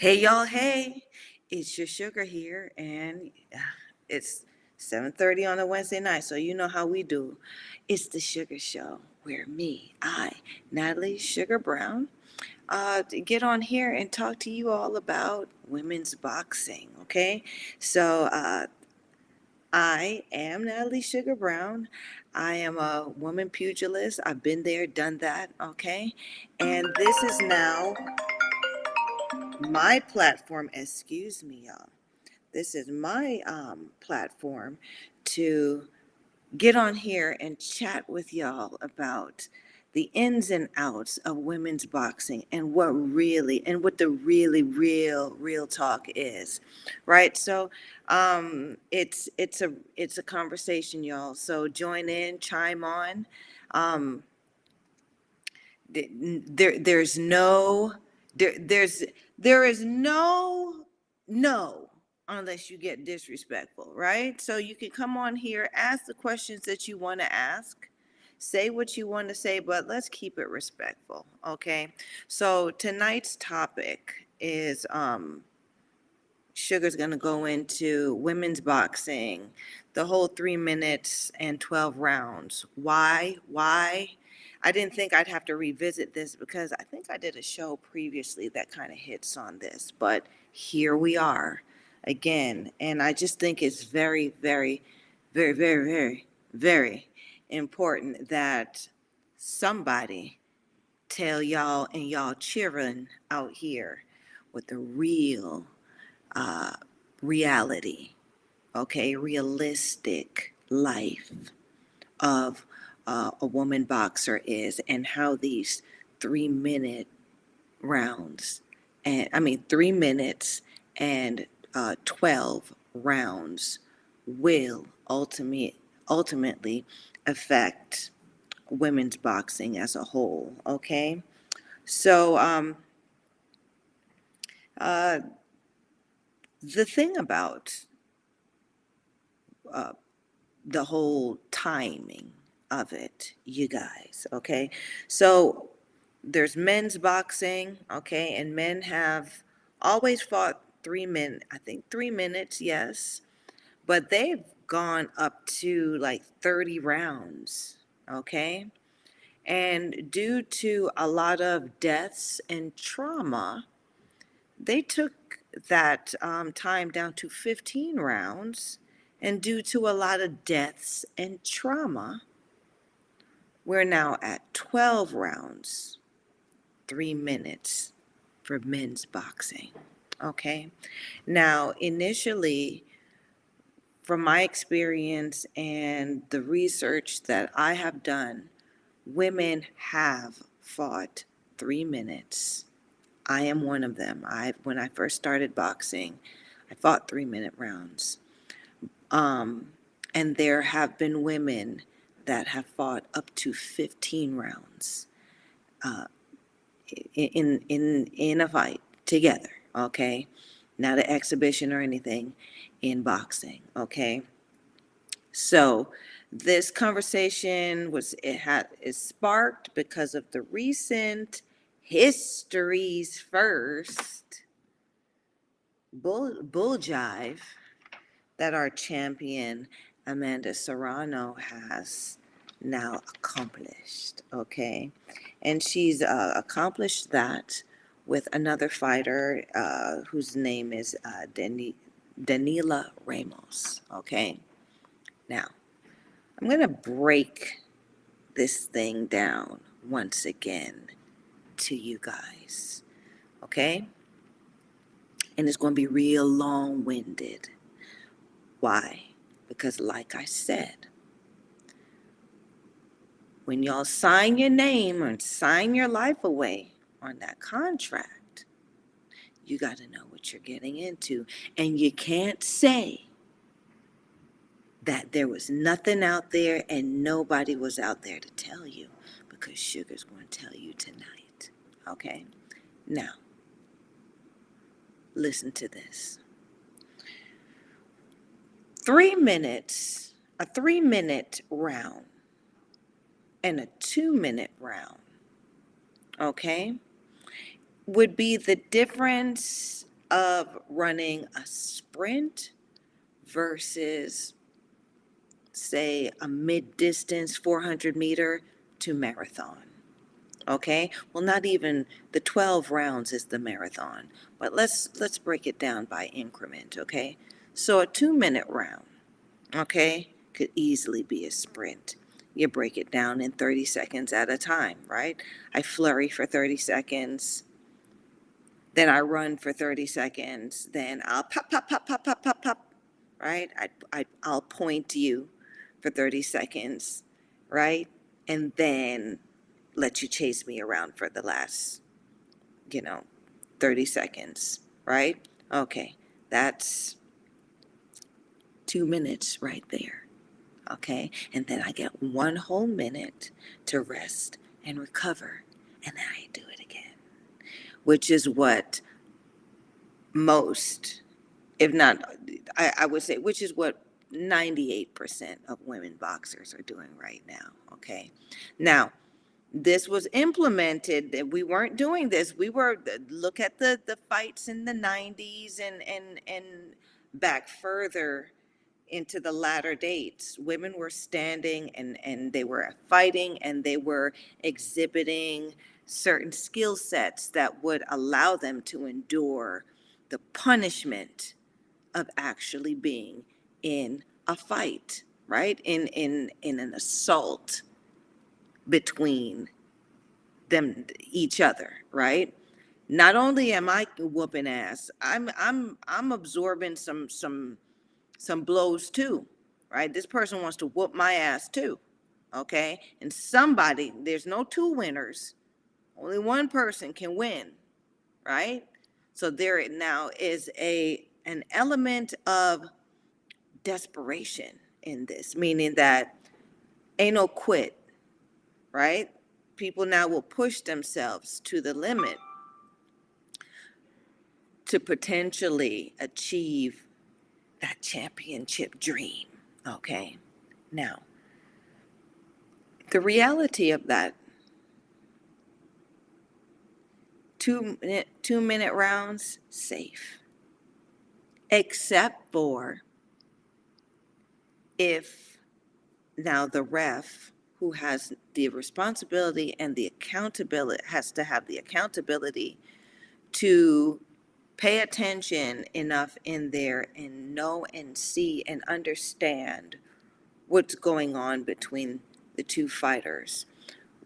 Hey y'all, hey, it's your sugar here, and uh, it's 7:30 on a Wednesday night, so you know how we do. It's the Sugar Show, where me, I, Natalie Sugar Brown, uh, get on here and talk to you all about women's boxing. Okay, so uh, I am Natalie Sugar Brown. I am a woman pugilist. I've been there, done that. Okay, and this is now my platform, excuse me, y'all. This is my um, platform to get on here and chat with y'all about the ins and outs of women's boxing and what really and what the really real real talk is right so um it's it's a it's a conversation y'all so join in chime on um there there's no there there's there is no no unless you get disrespectful right? So you can come on here ask the questions that you want to ask say what you want to say but let's keep it respectful okay? So tonight's topic is um sugar's going to go into women's boxing the whole three minutes and 12 rounds. Why why I didn't think I'd have to revisit this because I think I did a show previously that kind of hits on this, but here we are again. And I just think it's very, very, very, very, very, very important that somebody tell y'all and y'all children out here what the real uh, reality, okay, realistic life of uh, a woman boxer is and how these three minute rounds and I mean three minutes and uh, 12 rounds will ultimate, ultimately affect women's boxing as a whole. Okay. So, um, uh, the thing about uh, the whole timing of it, you guys, okay? So there's men's boxing, okay, and men have always fought three men, I think three minutes, yes, but they've gone up to like 30 rounds, okay? And due to a lot of deaths and trauma, they took that um, time down to 15 rounds. And due to a lot of deaths and trauma, we're now at 12 rounds, three minutes for men's boxing. Okay. Now, initially, from my experience and the research that I have done, women have fought three minutes. I am one of them. I when I first started boxing, I fought three minute rounds. Um, and there have been women that have fought up to 15 rounds uh, in in in a fight together. Okay, not an exhibition or anything in boxing. Okay, so this conversation was it had is sparked because of the recent history's first bull bull jive that our champion Amanda Serrano has now accomplished. Okay. And she's uh, accomplished that with another fighter uh, whose name is uh, Dani- Danila Ramos. Okay. Now, I'm going to break this thing down once again to you guys. Okay. And it's going to be real long winded. Why? Because, like I said, when y'all sign your name and sign your life away on that contract, you got to know what you're getting into. And you can't say that there was nothing out there and nobody was out there to tell you because Sugar's going to tell you tonight. Okay? Now, listen to this. Three minutes, a three minute round and a two minute round, okay, would be the difference of running a sprint versus, say, a mid distance 400 meter to marathon. Okay, well, not even the 12 rounds is the marathon, but let's let's break it down by increment. Okay, so a two minute round, okay, could easily be a sprint. You break it down in 30 seconds at a time, right? I flurry for 30 seconds, then I run for 30 seconds, then I'll pop, pop, pop, pop, pop, pop, pop, right? I, I, I'll point you for 30 seconds, right? And then let you chase me around for the last, you know, 30 seconds, right? Okay, that's two minutes right there. Okay, and then I get one whole minute to rest and recover, and then I do it again, which is what most, if not, I, I would say, which is what 98% of women boxers are doing right now. Okay, now this was implemented that we weren't doing this we were look at the the fights in the 90s and and and back further into the latter dates. Women were standing and and they were fighting and they were exhibiting certain skill sets that would allow them to endure the punishment of actually being in a fight right? In in in an assault between them each other right? Not only am i whooping ass i'm i'm i'm absorbing some some some blows too right? This person wants to whoop my ass too okay? And somebody there's no two winners. Only one person can win right? So there it now is a an element of desperation in this meaning that ain't no quit right? People now will push themselves to the limit to potentially achieve that championship dream, okay? Now, the reality of that two minute, two minute rounds, safe. Except for if now the ref who has the responsibility and the accountability has to have the accountability to pay attention enough in there and know and see and understand what's going on between the two fighters.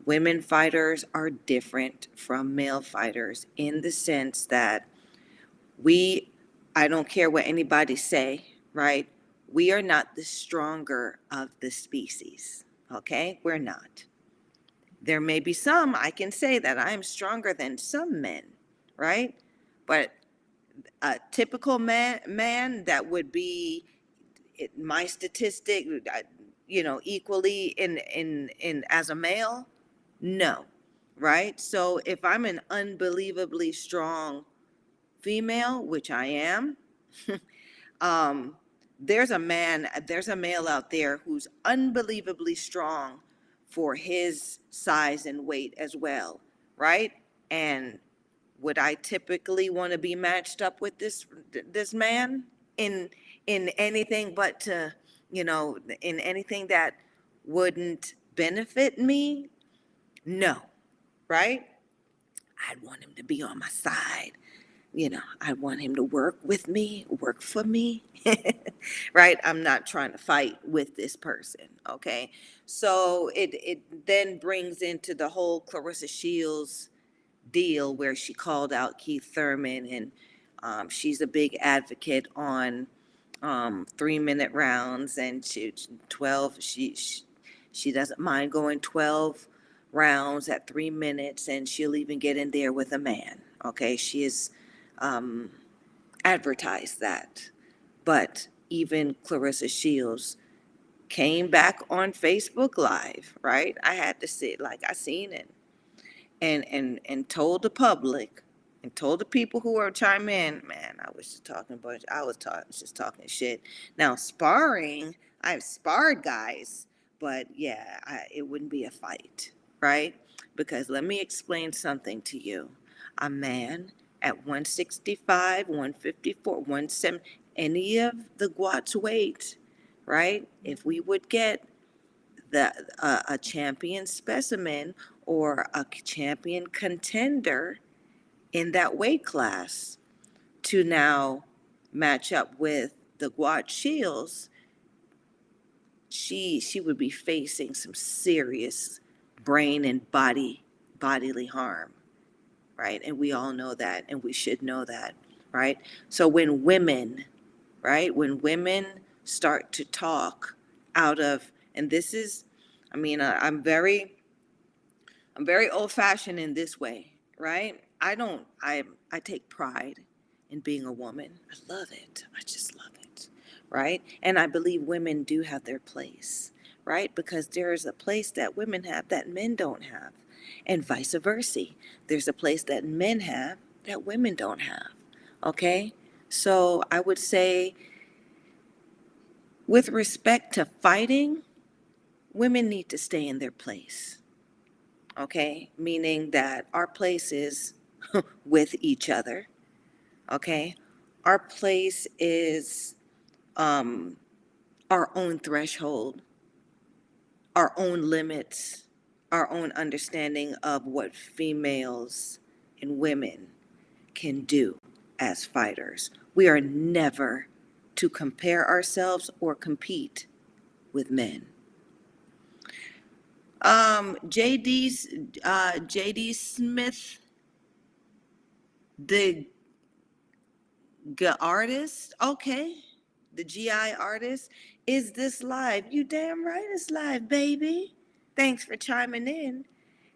Women fighters are different from male fighters in the sense that we I don't care what anybody say, right? We are not the stronger of the species Okay, we're not. There may be some, I can say that I'm stronger than some men, right? But a typical man, man that would be it- my statistic, uh, you know, equally in in in as a male, no, right? So if I'm an unbelievably strong female, which I am, um, there's a man, there's a male out there who's unbelievably strong for his size and weight as well, right? And would I typically want to be matched up with this this man in in anything but to, you know, in anything that wouldn't benefit me? No, right? I'd want him to be on my side you know, I want him to work with me, work for me, right? I'm not trying to fight with this person, okay? So it it then brings into the whole Claressa Shields deal where she called out Keith Thurman, and um, she's a big advocate on um, three minute rounds, and she twelve. She, she she doesn't mind going twelve rounds at three minutes, and she'll even get in there with a man. Okay, she has um, advertised that. But even Claressa Shields came back on Facebook Live, right? I had to sit like I seen it, and and and told the public and told the people who were chime in, man, I was just talking bunch. I was talking just talking shit. Now sparring, I've sparred guys, but yeah, I, it wouldn't be a fight, right? Because let me explain something to you. A man at 165, 154, 170, any of the GWOAT's weight, right? If we would get the uh, a champion specimen or a champion contender in that weight class to now match up with the GWOAT Shields, she she would be facing some serious brain and body bodily harm, right? And we all know that, and we should know that, right? So when women, right, when women start to talk out of, and this is, I mean, I, I'm very, I'm very old fashioned in this way, right? I don't, I I take pride in being a woman. I love it. I just love it, right? And I believe women do have their place, right? Because there is a place that women have that men don't have, and vice versa. There's a place that men have that women don't have, okay? So I would say, with respect to fighting, women need to stay in their place, okay? Meaning that our place is with each other, okay? Our place is um, our own threshold, our own limits, our own understanding of what females and women can do as fighters. We are never to compare ourselves or compete with men. Um, JD's, uh, JD Smith, the G artist, okay. The GI artist, is this live? You damn right it's live, baby. Thanks for chiming in.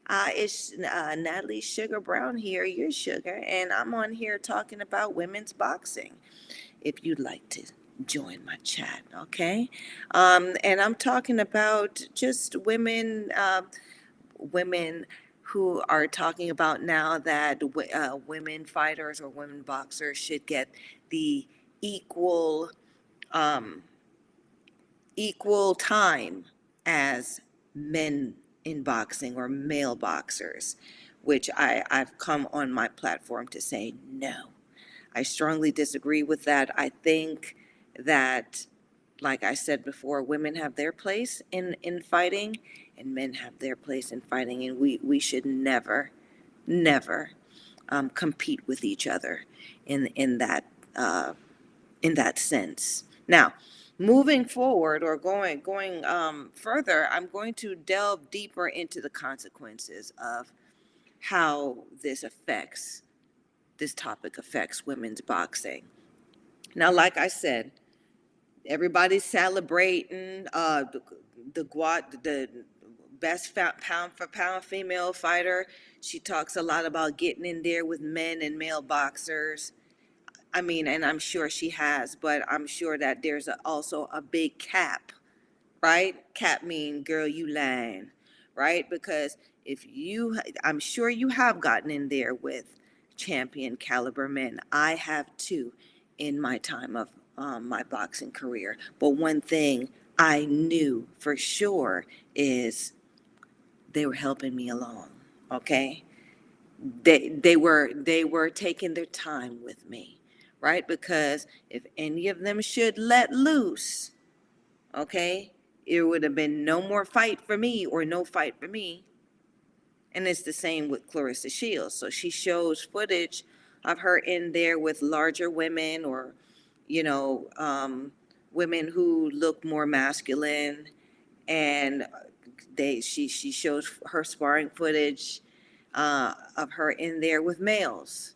Uh, it's uh, Natalie Sugar Brown here, your sugar, and I'm on here talking about women's boxing. If you'd like to join my chat, okay? Um, and I'm talking about just women, uh, women who are talking about now that uh, women fighters or women boxers should get the equal um, equal time as men in boxing or male boxers, which I, I've come on my platform to say no. I strongly disagree with that. I think that, like I said before, women have their place in, in fighting and men have their place in fighting, and we, we should never, never um, compete with each other in, in that uh, in that sense. Now, moving forward or going going um, further, I'm going to delve deeper into the consequences of how this affects this topic affects women's boxing. Now, like I said, everybody's celebrating uh, the, the the best pound for pound female fighter. She talks a lot about getting in there with men and male boxers. I mean, and I'm sure she has, but I'm sure that there's a, also a big cap, right? Cap mean, girl, you lying, right? Because if you, I'm sure you have gotten in there with champion caliber men. I have too in my time of um, my boxing career. But one thing I knew for sure is they were helping me along. Okay, they they were they were taking their time with me, right? Because if any of them should let loose, okay, it would have been no more fight for me or no fight for me. And it's the same with Claressa Shields. So she shows footage of her in there with larger women or, you know, um, women who look more masculine. And they she she shows her sparring footage uh, of her in there with males.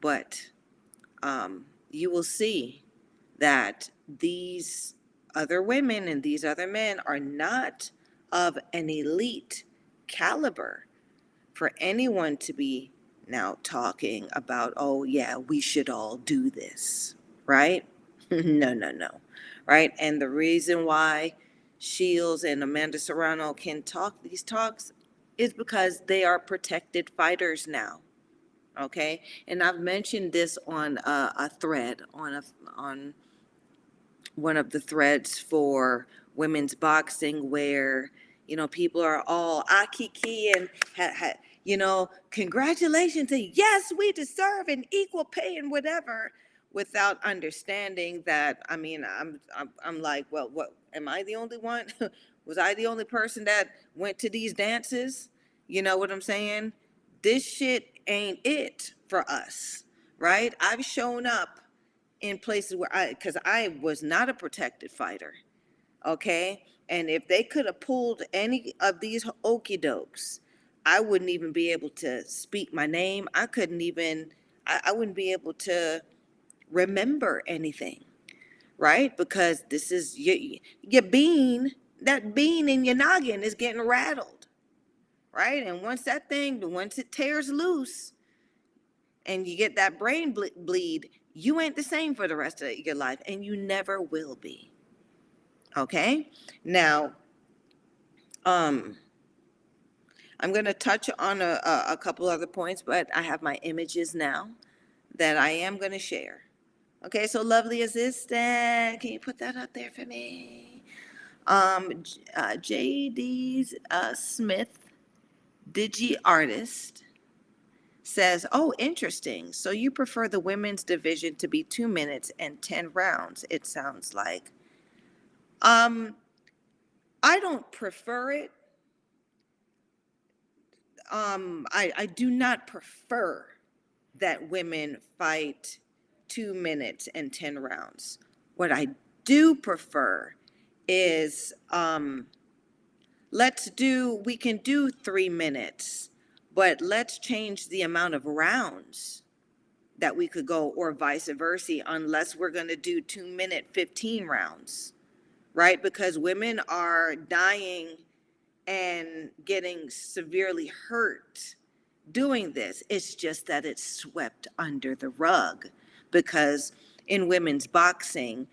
But um, you will see that these other women and these other men are not of an elite caliber for anyone to be now talking about, oh, yeah, we should all do this, right? no, no, no, right? And the reason why Shields and Amanda Serrano can talk these talks is because they are protected fighters now. Okay, and I've mentioned this on a, a thread on a on one of the threads for women's boxing where you know people are all akiki and ha, ha, you know, congratulations and yes, we deserve an equal pay and whatever without understanding that, I mean, I'm, I'm, I'm like, well, what, am I the only one? Was I the only person that went to these dances? You know what I'm saying? This shit ain't it for us, right? I've shown up in places where I, because I was not a protected fighter, okay? And if they could have pulled any of these okey dokes, I wouldn't even be able to speak my name. I couldn't even, I, I wouldn't be able to remember anything, right? Because this is your, your bean, that bean in your noggin is getting rattled, right? And once that thing, once it tears loose and you get that brain ble- bleed, you ain't the same for the rest of your life and you never will be. Okay? Now, um, I'm going to touch on a, a, a couple other points, but I have my images now that I am going to share. Okay, so lovely assistant, can you put that up there for me? Um, uh, JD's uh, Smith, Digi Artist, says, "Oh, interesting. So you prefer the women's division to be two minutes and ten rounds? It sounds like." Um, I don't prefer it. Um, I I do not prefer that women fight two minutes and ten rounds. What I do prefer is um let's do we can do three minutes but let's change the amount of rounds that we could go or vice versa unless we're going to do two minute 15 rounds right? Because women are dying and getting severely hurt doing this. It's just that it's swept under the rug because in women's boxing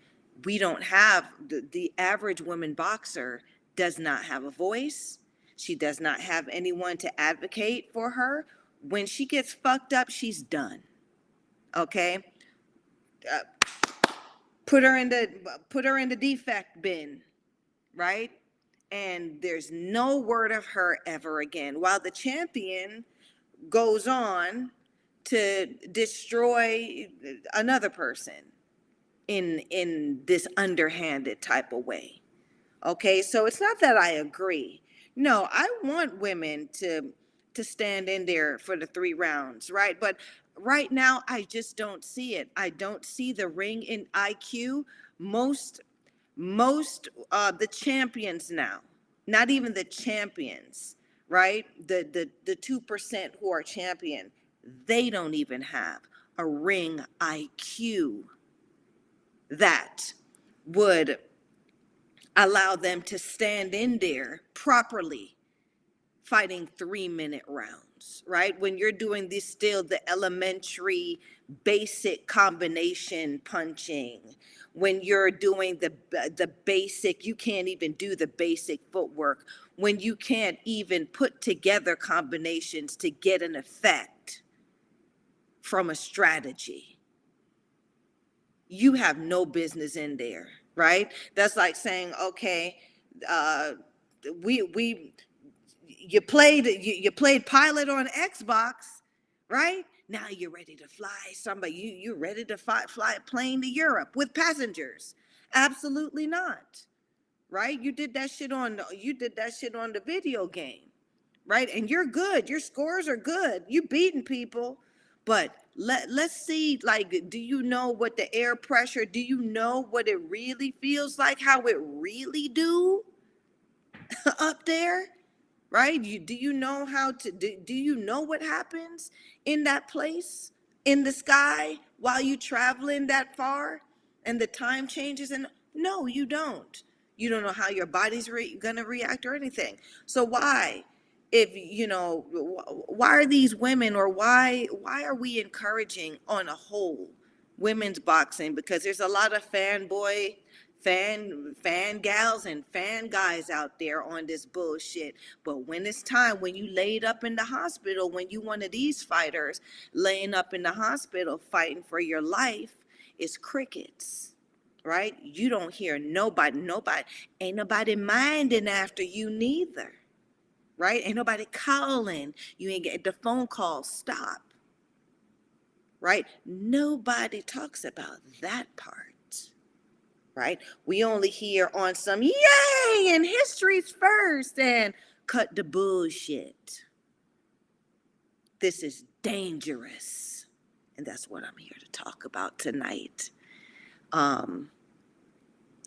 we don't have the, the average woman boxer does not have a voice. She does not have anyone to advocate for her. When she gets fucked up, she's done. Okay? Uh, put her in the put her in the defect bin, right? And there's no word of her ever again. While the champion goes on to destroy another person in in this underhanded type of way. Okay, so it's not that I agree. No, I want women to to stand in there for the three rounds, right? But right now I just don't see it. I don't see the ring in IQ. Most most uh the champions now, not even the champions, right? The the the 2% who are champion, they don't even have a ring IQ that would allow them to stand in there properly fighting three minute rounds right? When you're doing this still the elementary basic combination punching when you're doing the the basic you can't even do the basic footwork when you can't even put together combinations to get an effect from a strategy you have no business in there, right? That's like saying, okay, uh, we we you played you, you played pilot on Xbox, right? Now you're ready to fly somebody. You you're ready to fly, fly a plane to Europe with passengers. Absolutely not. Right? You did that shit on you did that shit on the video game. Right? And you're good. Your scores are good. You beating people, but let let's see like do you know what the air pressure do you know what it really feels like how it really do up there right? You do you know how to do, do you know what happens in that place in the sky while you traveling that far and the time changes and no you don't. You don't know how your body's re- gonna react or anything. So why if you know why are these women or why why are we encouraging on a whole women's boxing? Because there's a lot of fanboy fan fan gals and fan guys out there on this bullshit. But when it's time when you laid up in the hospital when you one of these fighters laying up in the hospital fighting for your life it's crickets right? You don't hear nobody nobody ain't nobody minding after you neither right? Ain't nobody calling. You ain't get the phone call stop. Right? Nobody talks about that part. Right? We only hear on some yay and history's first and cut the bullshit. This is dangerous. And that's what I'm here to talk about tonight. Um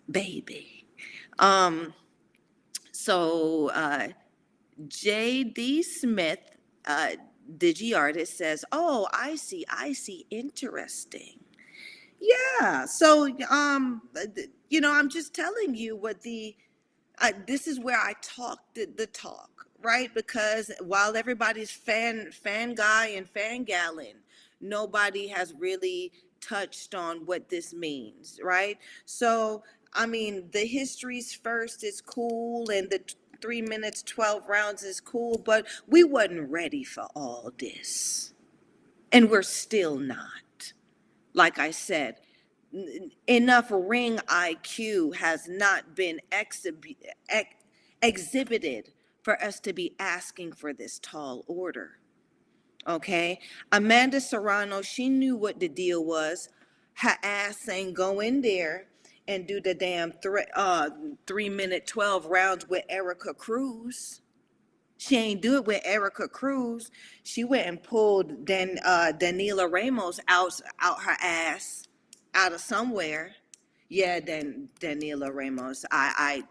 baby. Um so uh J.D. Smith, uh, Digi artist, says, "Oh, I see, I see. Interesting. Yeah. So, um, you know, I'm just telling you what the. Uh, this is where I talk the, the talk, right? Because while everybody's fan fan guy and fan gallon, nobody has really touched on what this means, right? So, I mean, the history's first is cool, and the three minutes, 12 rounds is cool, but we wasn't ready for all this. And we're still not. Like I said, enough ring IQ has not been ex- exhibited for us to be asking for this tall order. Okay. Amanda Serrano, she knew what the deal was. Her ass ain't go in there and do the damn three uh three minute twelve rounds with Erika Cruz. She ain't do it with Erika Cruz. She went and pulled Dan uh Danila Ramos out out her ass out of somewhere. Yeah, Dan Danila Ramos. I I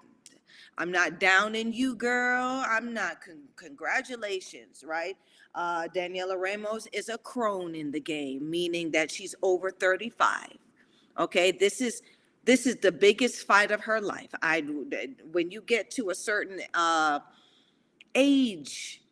I'm not downing you, girl. I'm not. Con- congratulations, right? Uh, Daniela Ramos is a crone in the game, meaning that she's over 35. Okay, this is this is the biggest fight of her life. I when you get to a certain uh, age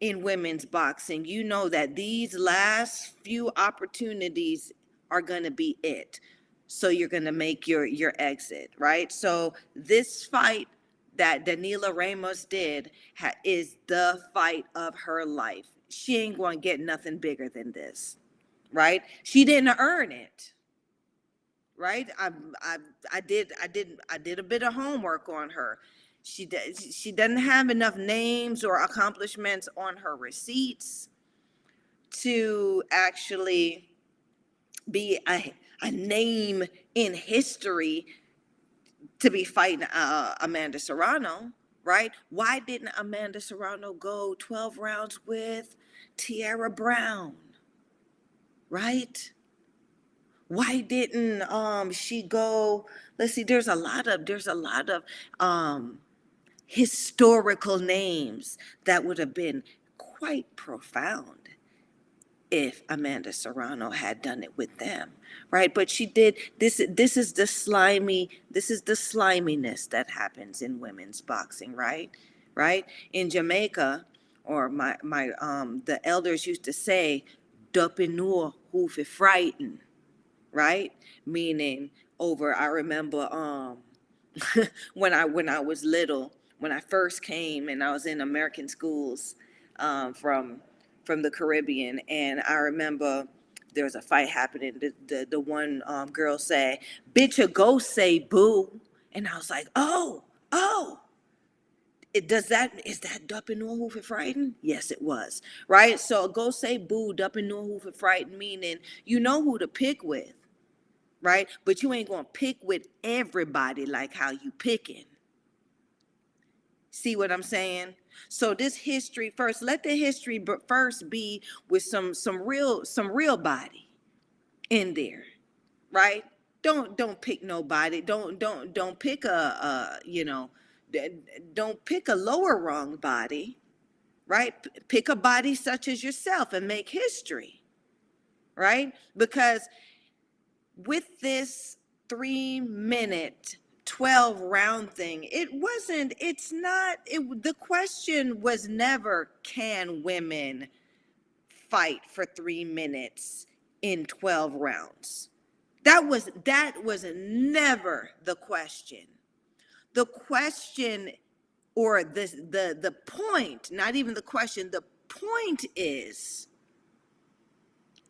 in women's boxing, you know that these last few opportunities are going to be it. So you're going to make your your exit, right? So this fight that Danila Ramos did ha- is the fight of her life. She ain't going to get nothing bigger than this, right? She didn't earn it right? I, I, I did, I did, I did a bit of homework on her. She does, she doesn't have enough names or accomplishments on her receipts to actually be a, a name in history to be fighting uh, Amanda Serrano, right? Why didn't Amanda Serrano go 12 rounds with Tiara Brown, right? Why didn't um she go let's see there's a lot of there's a lot of um historical names that would have been quite profound if Amanda Serrano had done it with them right? But she did this this is the slimy this is the sliminess that happens in women's boxing right? Right? In Jamaica or my my um the elders used to say dopinur hoof frighten right? Meaning over, I remember um when I when I was little, when I first came and I was in American schools um, from from the Caribbean, and I remember there was a fight happening. The the, the one um, girl said, "Bitch, a go say boo," and I was like, "Oh, oh." It does that is that dupping no hoof frightened? Yes, it was. Right? So go say boo, dupping no hoof frightened, meaning you know who to pick with right? But you ain't gonna pick with everybody like how you picking. See what I'm saying? So this history first, let the history b- first be with some some real some real body in there, right? Don't don't pick nobody. Don't don't don't pick a, a you know, don't pick a lower rung body, right? Pick a body such as yourself and make history, right? Because with this three minute 12 round thing it wasn't it's not it the question was never can women fight for three minutes in 12 rounds that was that was never the question the question or the the the point not even the question the point is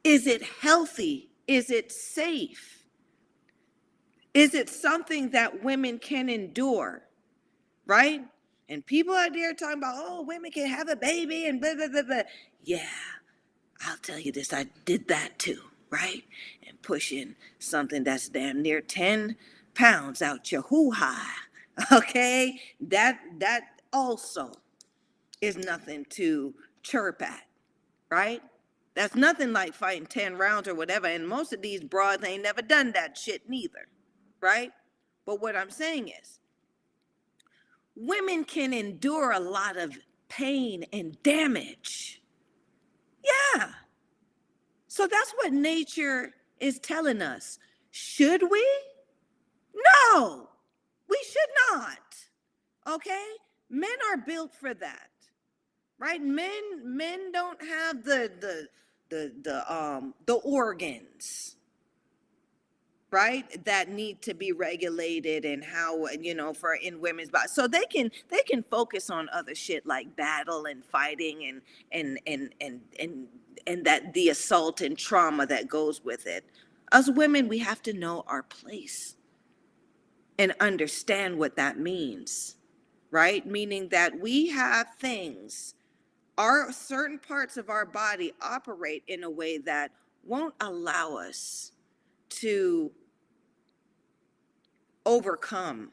is it healthy is it safe is it something that women can endure right And people out there talking about, oh, women can have a baby and blah, blah, blah, blah. Yeah, I'll tell you this, I did that too, right? And pushing something that's damn near 10 pounds out your hoo-ha, okay? That, that also is nothing to chirp at, right? That's nothing like fighting 10 rounds or whatever. And most of these broads ain't never done that shit neither, right? But what I'm saying is, women can endure a lot of pain and damage. Yeah. So that's what nature is telling us. Should we? No, we should not. Okay? Men are built for that. Right? Men men don't have the the the the um the organs right that need to be regulated and how you know for in women's body so they can they can focus on other shit like battle and fighting and and and and and and that the assault and trauma that goes with it as women we have to know our place and understand what that means right meaning that we have things our certain parts of our body operate in a way that won't allow us to overcome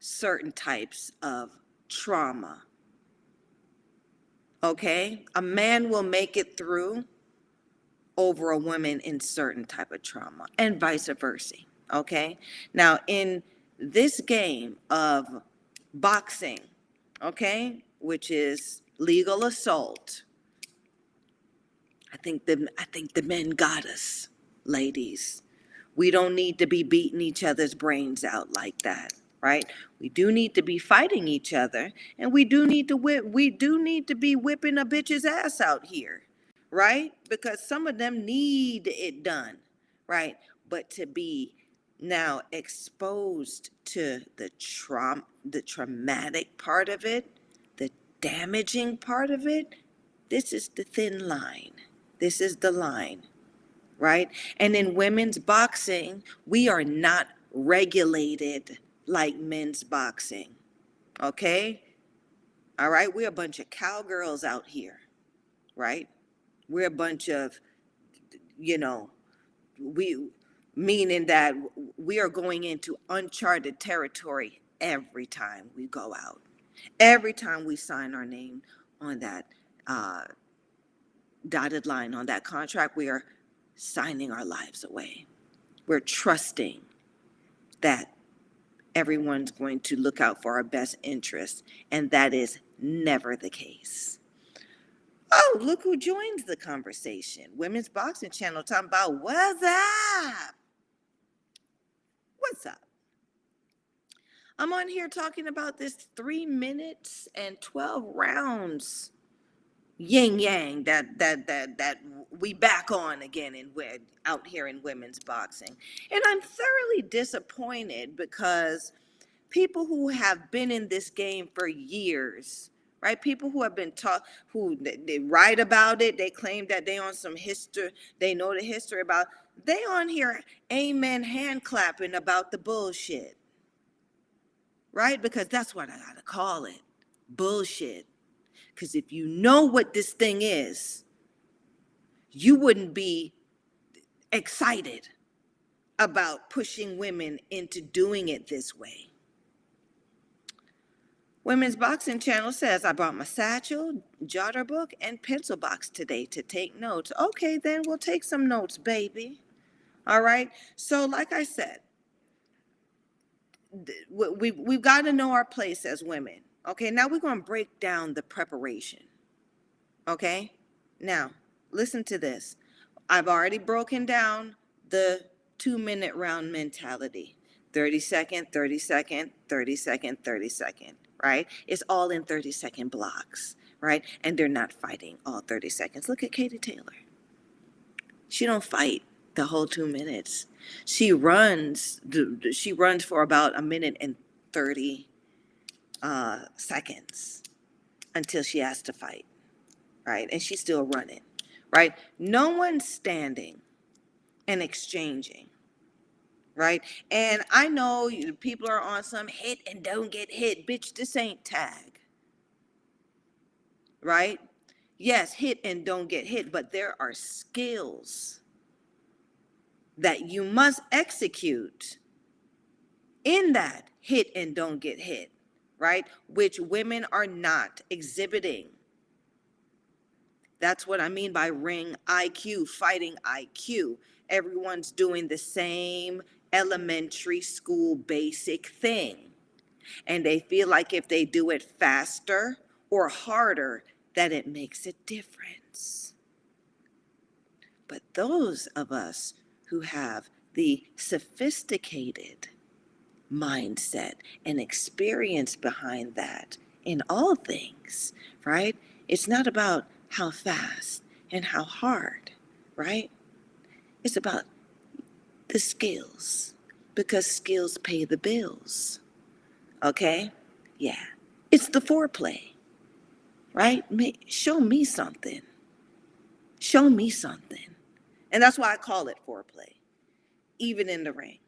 certain types of trauma. Okay? A man will make it through over a woman in certain type of trauma and vice versa. Okay? Now in this game of boxing, okay, which is legal assault, I think the I think the men got us, ladies. We don't need to be beating each other's brains out like that, right? We do need to be fighting each other, and we do need to whip. We do need to be whipping a bitch's ass out here, right? Because some of them need it done, right? But to be now exposed to the traum the traumatic part of it, the damaging part of it, this is the thin line. This is the line, right? And in women's boxing, we are not regulated like men's boxing, okay? All right, we're a bunch of cowgirls out here, right? We're a bunch of, you know, we, meaning that we are going into uncharted territory every time we go out, every time we sign our name on that uh, dotted line on that contract, we are signing our lives away. We're trusting that everyone's going to look out for our best interests, and that is never the case. Oh, look who joins the conversation. Women's Boxing Channel talking about what's up? What's up? I'm on here talking about this three minutes and 12 rounds yin yang that that that that we back on again in we're out here in women's boxing and i'm thoroughly disappointed because people who have been in this game for years right people who have been taught who they, they write about it they claim that they on some history they know the history about they on here amen hand clapping about the bullshit right because that's what i gotta call it bullshit because if you know what this thing is, you wouldn't be excited about pushing women into doing it this way. Women's Boxing Channel says, I brought my satchel, jotter book, and pencil box today to take notes. Okay, then we'll take some notes, baby. All right. So, like I said, we, we, we've got to know our place as women. Okay, now we're going to break down the preparation. Okay, now listen to this. I've already broken down the two minute round mentality 30 second, 30 second, 30 second, 30 second, right? It's all in 30 second blocks, right? And they're not fighting all 30 seconds. Look at Katie Taylor. She don't fight the whole two minutes. She runs, she runs for about a minute and 30 uh, seconds until she has to fight, right? And she's still running, right? No one's standing and exchanging, right? And I know people are on some hit and don't get hit. Bitch, this ain't tag. Right? Yes, hit and don't get hit, but there are skills that you must execute in that hit and don't get hit, right? Which women are not exhibiting. That's what I mean by ring IQ, fighting IQ. Everyone's doing the same elementary school basic thing. And they feel like if they do it faster or harder, that it makes a difference. But those of us who have the sophisticated mindset and experience behind that in all things, right? It's not about how fast and how hard, right? It's about the skills because skills pay the bills. Okay? Yeah. It's the foreplay, right? Show me something. Show me something. And that's why I call it foreplay, even in the ring.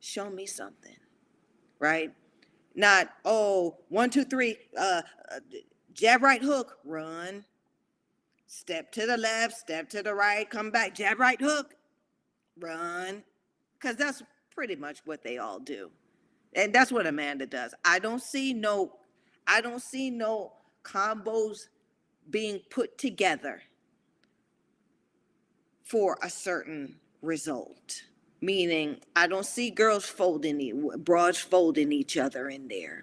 Show me something, right? Not, oh, one, two, three, uh, uh, jab, right, hook, run. Step to the left, step to the right, come back, jab, right, hook, run. Because that's pretty much what they all do. And that's what Amanda does. I don't see no, I don't see no combos being put together for a certain result. Meaning, I don't see girls folding, broads folding each other in there.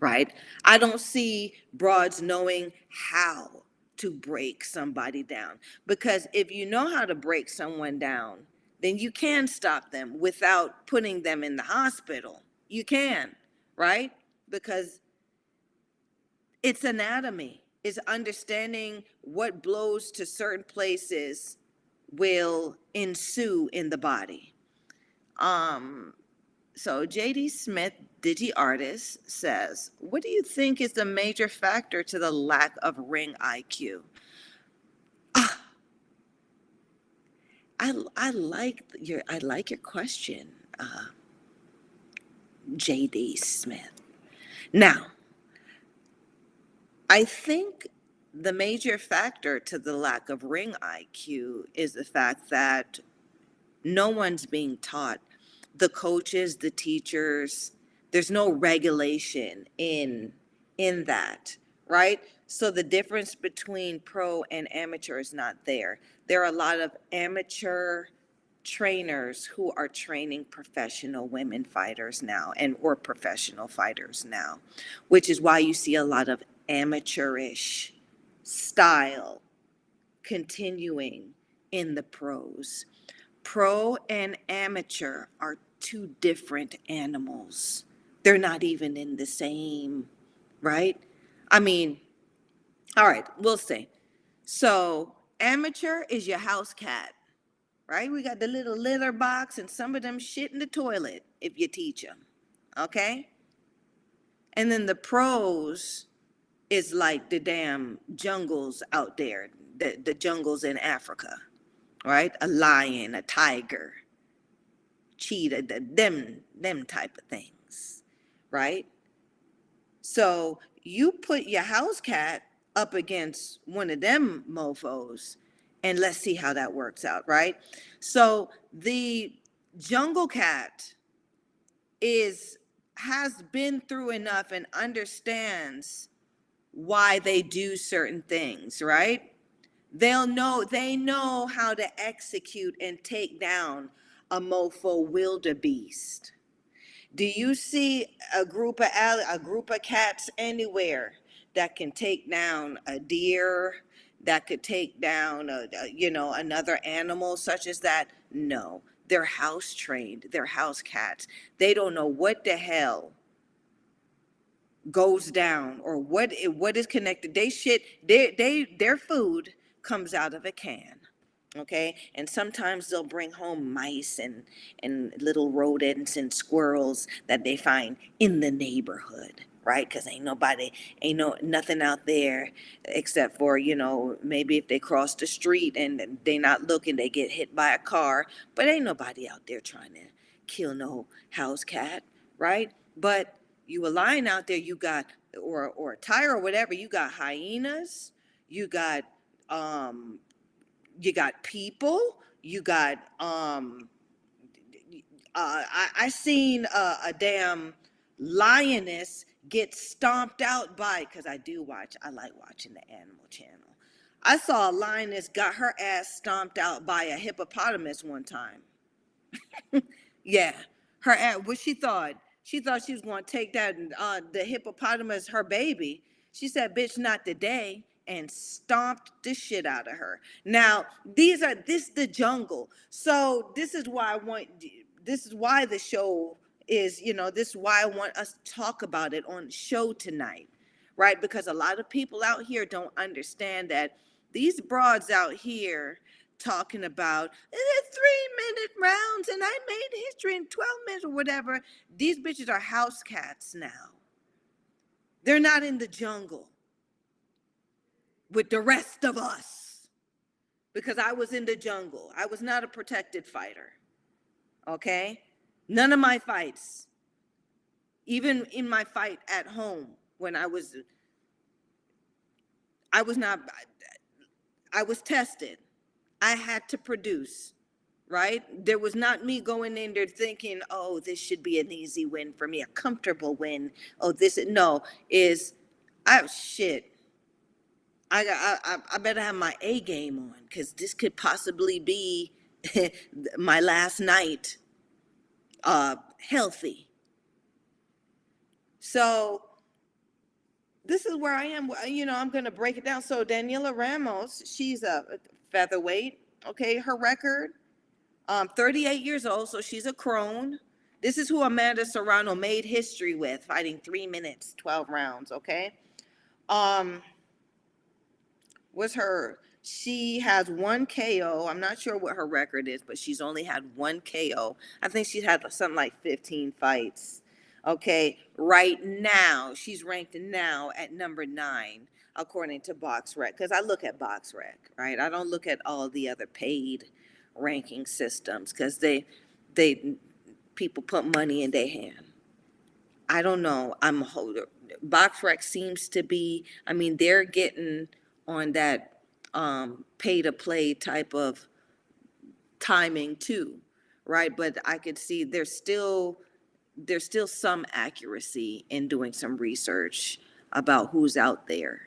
Right? I don't see broads knowing how to break somebody down. Because if you know how to break someone down, then you can stop them without putting them in the hospital. You can, right? Because it's anatomy, it's understanding what blows to certain places will ensue in the body. Um, so JD Smith, Digi Artist, says, What do you think is the major factor to the lack of ring IQ? Ah, I, I like your I like your question, uh, JD Smith. Now, I think the major factor to the lack of ring IQ is the fact that no one's being taught. The coaches, the teachers, there's no regulation in in that, right? So the difference between pro and amateur is not there. There are a lot of amateur trainers who are training professional women fighters now and or professional fighters now, which is why you see a lot of amateurish style continuing in the pros. Pro and amateur are two different animals. They're not even in the same, right? I mean, all right, we'll see. So, amateur is your house cat, right? We got the little litter box and some of them shit in the toilet if you teach them, okay? And then the pros is like the damn jungles out there, the, the jungles in Africa, right? A lion, a tiger, cheetah, the, them, them type of things, right? So you put your house cat up against one of them mofos and let's see how that works out, right? So the jungle cat is has been through enough and understands why they do certain things, right? They'll know they know how to execute and take down a mofo wildebeest. Do you see a group of al- a group of cats anywhere that can take down a deer, that could take down a, a- you know another animal such as that? No, they're house trained. They're house cats. They don't know what the hell goes down or what what is connected. They shit. They they their food comes out of a can. Okay, and sometimes they'll bring home mice and and little rodents and squirrels that they find in the neighborhood, right? Because ain't nobody, ain't no nothing out there except for you know maybe if they cross the street and they not looking, they get hit by a car. But ain't nobody out there trying to kill no house cat, right? But you a lion out there, you got or or a tiger or whatever, you got hyenas, you got um you got people, you got um uh I, I seen a, a damn lioness get stomped out by because I do watch, I like watching the animal channel. I saw a lioness got her ass stomped out by a hippopotamus one time. yeah, her ass. What she thought? She thought she was going to take that uh, the hippopotamus, her baby. She said, "Bitch, not today," and stomped the shit out of her. Now these are this the jungle. So this is why I want. This is why the show is. You know, this is why I want us to talk about it on show tonight, right? Because a lot of people out here don't understand that these broads out here talking about "Eh, three minute rounds and I made history in 12 minutes or whatever. These bitches are house cats now. They're not in the jungle with the rest of us because I was in the jungle. I was not a protected fighter. Okay? None of my fights, even in my fight at home when I was I was not I was tested. I had to produce, right? There was not me going in there thinking, oh, this should be an easy win for me, a comfortable win. Oh, this no is I shit. I got I, I, better have my A game on because this could possibly be my last night uh healthy. So this is where I am. You know, I'm going to break it down. So Daniela Ramos, she's a featherweight. Okay, her record, um, 38 years old, so she's a crone. This is who Amanda Serrano made history with, fighting three minutes, 12 rounds. Okay, um, was her? She has one KO. I'm not sure what her record is, but she's only had one KO. I think she's had something like 15 fights. Okay, right now, she's ranked now at number nine, according to BoxRec, because I look at BoxRec, right? I don't look at all the other paid ranking systems, because they, they, people put money in their hand. I don't know, I'm holder. BoxRec seems to be, I mean, they're getting on that, um, pay-to-play type of timing too, right? But I could see there's still, there's still some accuracy in doing some research about who's out there.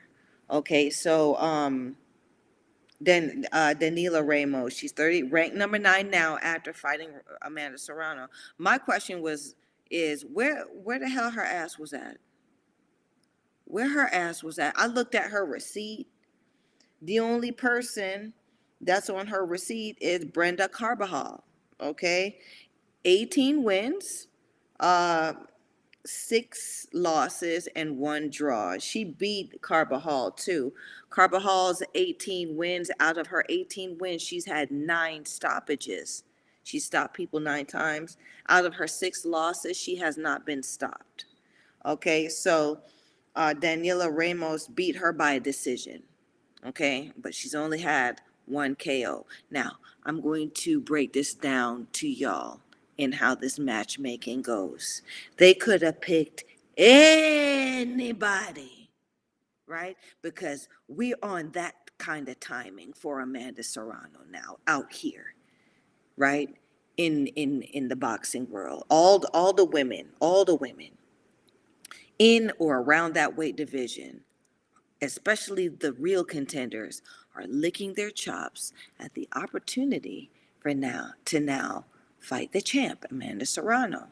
Okay, so um then uh Danila Ramos, she's 30, ranked number nine now after fighting Amanda Serrano. My question was is where where the hell her ass was at? Where her ass was at? I looked at her receipt. The only person that's on her receipt is Brenda Carbajal. Okay, 18 wins, uh, six losses and one draw. She beat Carbajal too. Carbajal's 18 wins. Out of her 18 wins, she's had nine stoppages. She stopped people nine times. Out of her six losses, she has not been stopped. Okay, so uh, Daniela Ramos beat her by a decision. Okay, but she's only had one KO. Now, I'm going to break this down to y'all in how this matchmaking goes. They could have picked anybody, right? Because we're on that kind of timing for Amanda Serrano now out here, right? In in in the boxing world. All all the women, all the women in or around that weight division, especially the real contenders, are licking their chops at the opportunity for now to now fight the champ, Amanda Serrano.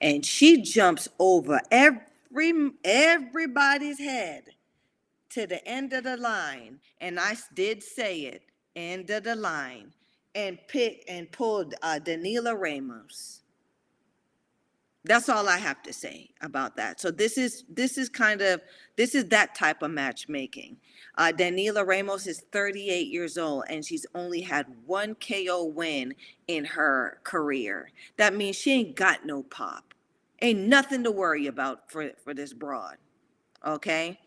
And she jumps over every everybody's head to the end of the line. And I did say it, end of the line, and pick and pulled uh, Danila Ramos. That's all I have to say about that. So this is this is kind of this is that type of matchmaking. Uh, Danila Ramos is 38 years old and she's only had one KO win in her career. That means she ain't got no pop. Ain't nothing to worry about for for this broad. Okay?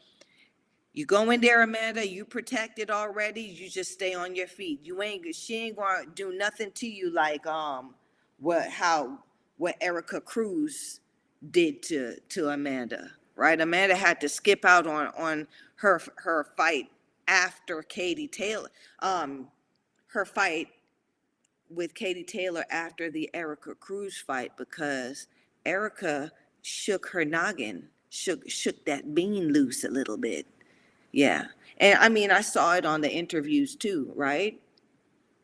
You go in there, Amanda, you protected already, you just stay on your feet. You ain't she ain't gonna do nothing to you like um what how what Erika Cruz did to to Amanda, right? Amanda had to skip out on on her her fight after Katie Taylor, um, her fight with Katie Taylor after the Erika Cruz fight because Erika shook her noggin, shook shook that bean loose a little bit. Yeah. And I mean, I saw it on the interviews too, right?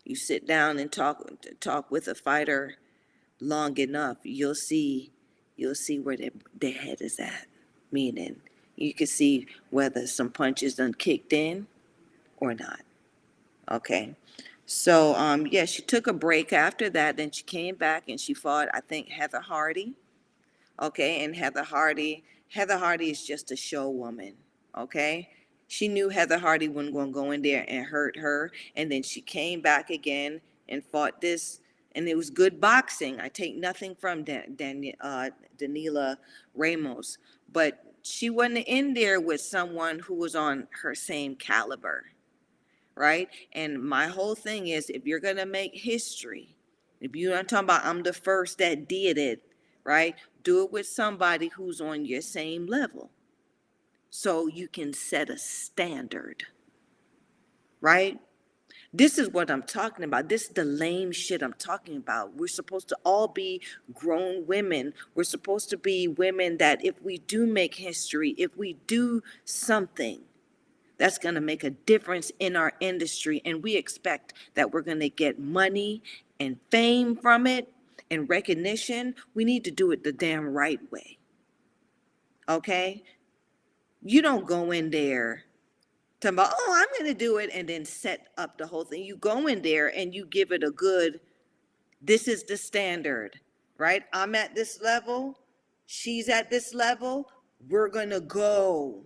You sit down and talk talk with a fighter long enough, you'll see you'll see where their, their head is at. Meaning, you can see whether some punches done kicked in or not. Okay. So um yeah, she took a break after that, then she came back and she fought, I think, Heather Hardy. Okay, and Heather Hardy, Heather Hardy is just a show woman. Okay. She knew Heather Hardy wasn't going to go in there and hurt her. And then she came back again and fought this. And it was good boxing. I take nothing from Dan, Dan, uh, Danila Ramos. But she wasn't in there with someone who was on her same caliber. Right. And my whole thing is if you're going to make history, if you're not talking about I'm the first that did it, right? Do it with somebody who's on your same level so you can set a standard. Right? This is what I'm talking about. This is the lame shit I'm talking about. We're supposed to all be grown women. We're supposed to be women that if we do make history, if we do something that's going to make a difference in our industry, and we expect that we're going to get money and fame from it and recognition, we need to do it the damn right way. Okay? You don't go in there talking about, oh, I'm going to do it and then set up the whole thing. You go in there and you give it a good, this is the standard, right? I'm at this level. She's at this level. We're going to go.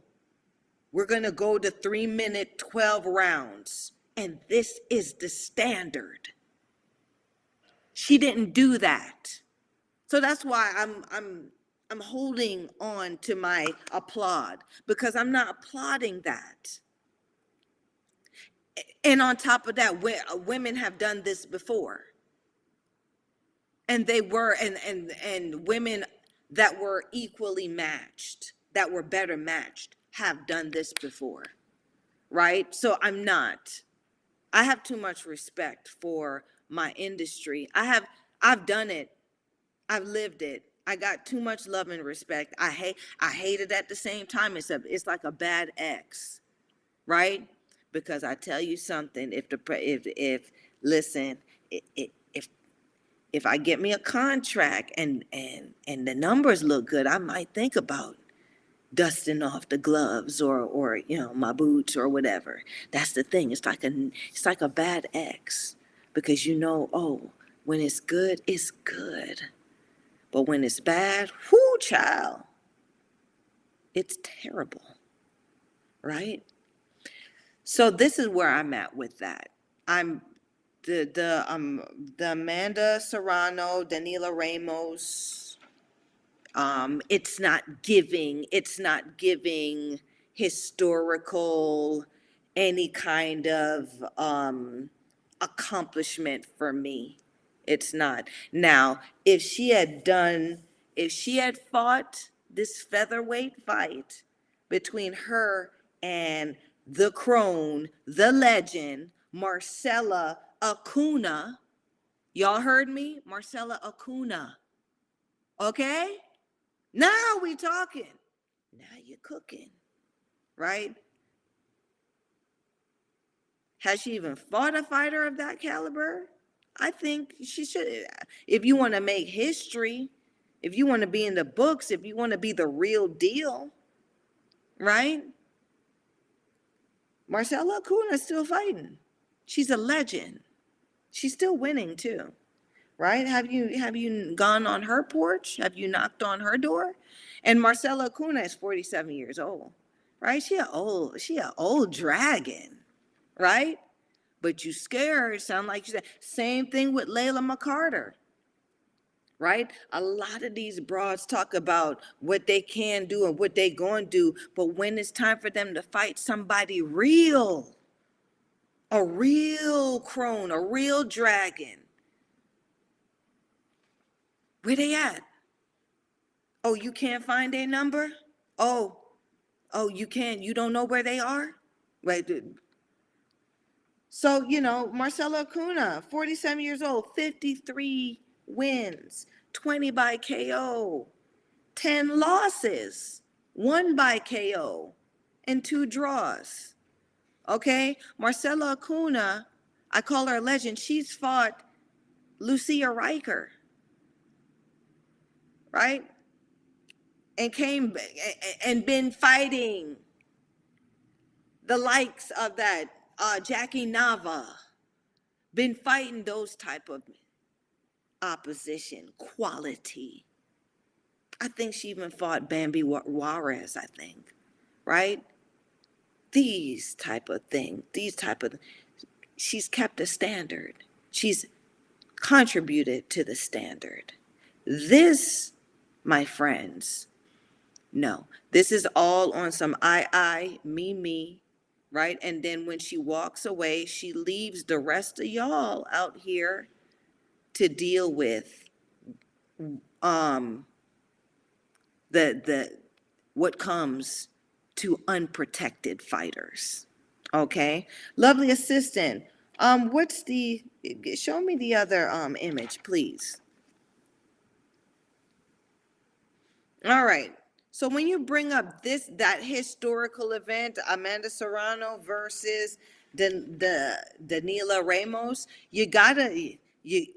We're going to go to three minute, 12 rounds. And this is the standard. She didn't do that. So that's why I'm, I'm, I'm holding on to my applaud because I'm not applauding that. And on top of that, uh, women have done this before. And they were, and, and, and women that were equally matched, that were better matched, have done this before. Right? So I'm not. I have too much respect for my industry. I have, I've done it. I've lived it. I got too much love and respect. I hate, I hate it at the same time. It's a, it's like a bad ex, right? Because I tell you something, if the, pre- if, if, listen, i- if, if I get me a contract and, and, and the numbers look good, I might think about dusting off the gloves or, or, you know, my boots or whatever. That's the thing. It's like a, it's like a bad ex because you know, oh, when it's good, it's good. But when it's bad, whoo, child, it's terrible, right? So this is where I'm at with that. I'm the the um the Amanda Serrano, Danila Ramos. Um, it's not giving. It's not giving historical any kind of um accomplishment for me. It's not. Now, if she had done, if she had fought this featherweight fight between her and the crone, the legend, Marcela Acuña, y'all heard me? Marcela Acuña. Okay? Now we talking. Now you're cooking, right? Has she even fought a fighter of that caliber? I think she should. If you want to make history, if you want to be in the books, if you want to be the real deal, right? Marcela Acuña's still fighting. She's a legend. She's still winning too, right? Have you have you gone on her porch? Have you knocked on her door? And Marcela Acuña is 47 years old, right? She a old, she a old dragon, right? But you scared, sound like you said. Same thing with Layla McCarter, right? A lot of these broads talk about what they can do and what they going to do, but when it's time for them to fight somebody real, a real crone, a real dragon, Where they at? Oh, you can't find their number? Oh, oh, you can't, you don't know where they are? Right. So, you know, Marcela Acuña, 47 years old, 53 wins, 20 by KO, 10 losses, one by KO, and two draws. Okay. Marcela Acuña, I call her a legend. She's fought Lucia Rijker, right? And came and been fighting the likes of that uh, Jackie Nava, been fighting those type of opposition, quality. I think she even fought Barby Juarez, I think, right? These type of thing, these type of, she's kept a standard. She's contributed to the standard. This, my friends, no, this is all on some I, I, me, me, right? And then when she walks away, she leaves the rest of y'all out here to deal with um the the what comes to unprotected fighters. Okay? Lovely assistant. Um what's the show me the other um image, please. All right. So when you bring up this that historical event, Amanda Serrano versus the the Danila Ramos, you gotta you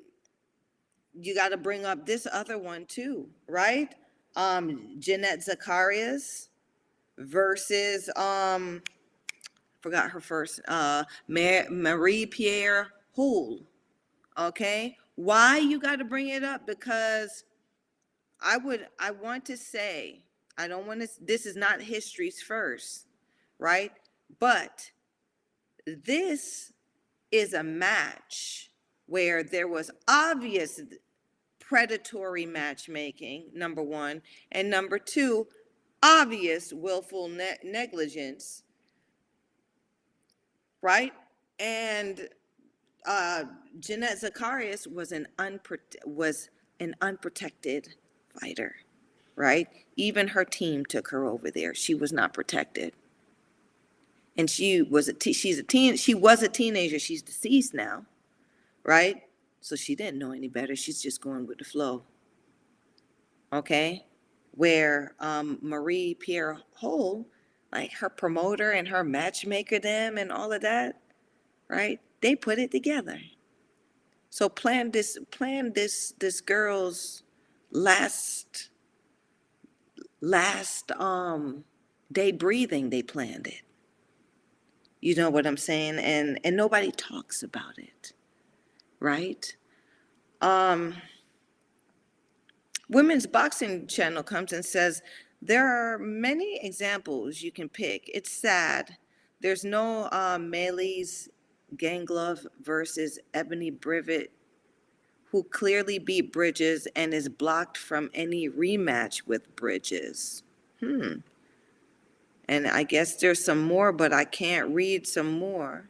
you gotta bring up this other one too, right? Um, Jeanette Zacarias versus um, forgot her first uh, Mar- Marie Pierre Hull. Okay, why you got to bring it up? Because I would, I want to say, I don't want to, this is not history's first, right? But this is a match where there was obvious predatory matchmaking, number one, and number two, obvious willful ne- negligence, right? And uh, Jeanette Zacarias was an unprote- was an unprotected fighter, right? Even her team took her over there. She was not protected. And she was a te- she's a teen she was a teenager. She's deceased now, right? So she didn't know any better. She's just going with the flow. Okay? Where um, Marie Pierre Hole, like her promoter and her matchmaker, them and all of that, right? They put it together. So plan this, plan this, this girl's last, last um day breathing. They planned it. You know what I'm saying? And and nobody talks about it, right? Um, Women's Boxing Channel comes and says there are many examples you can pick. It's sad. There's no uh, Melis Ganglove versus Ebony Brivet, who clearly beat Bridges and is blocked from any rematch with Bridges. Hmm. And I guess there's some more, but I can't read some more.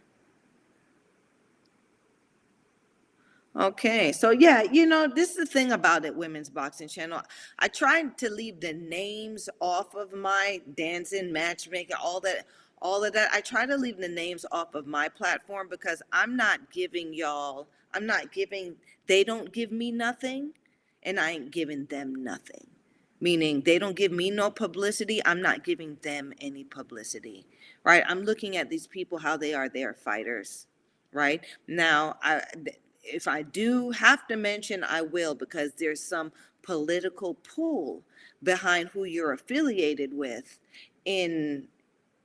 Okay, so yeah, you know, this is the thing about it, Women's Boxing Channel. I tried to leave the names off of my dancing, matchmaking, all that, all of that. I try to leave the names off of my platform because I'm not giving y'all, I'm not giving, they don't give me nothing, and I ain't giving them nothing. Meaning they don't give me no publicity, I'm not giving them any publicity, right? I'm looking at these people how they are, they are fighters, right? Now, I, if I do have to mention, I will because there's some political pull behind who you're affiliated with in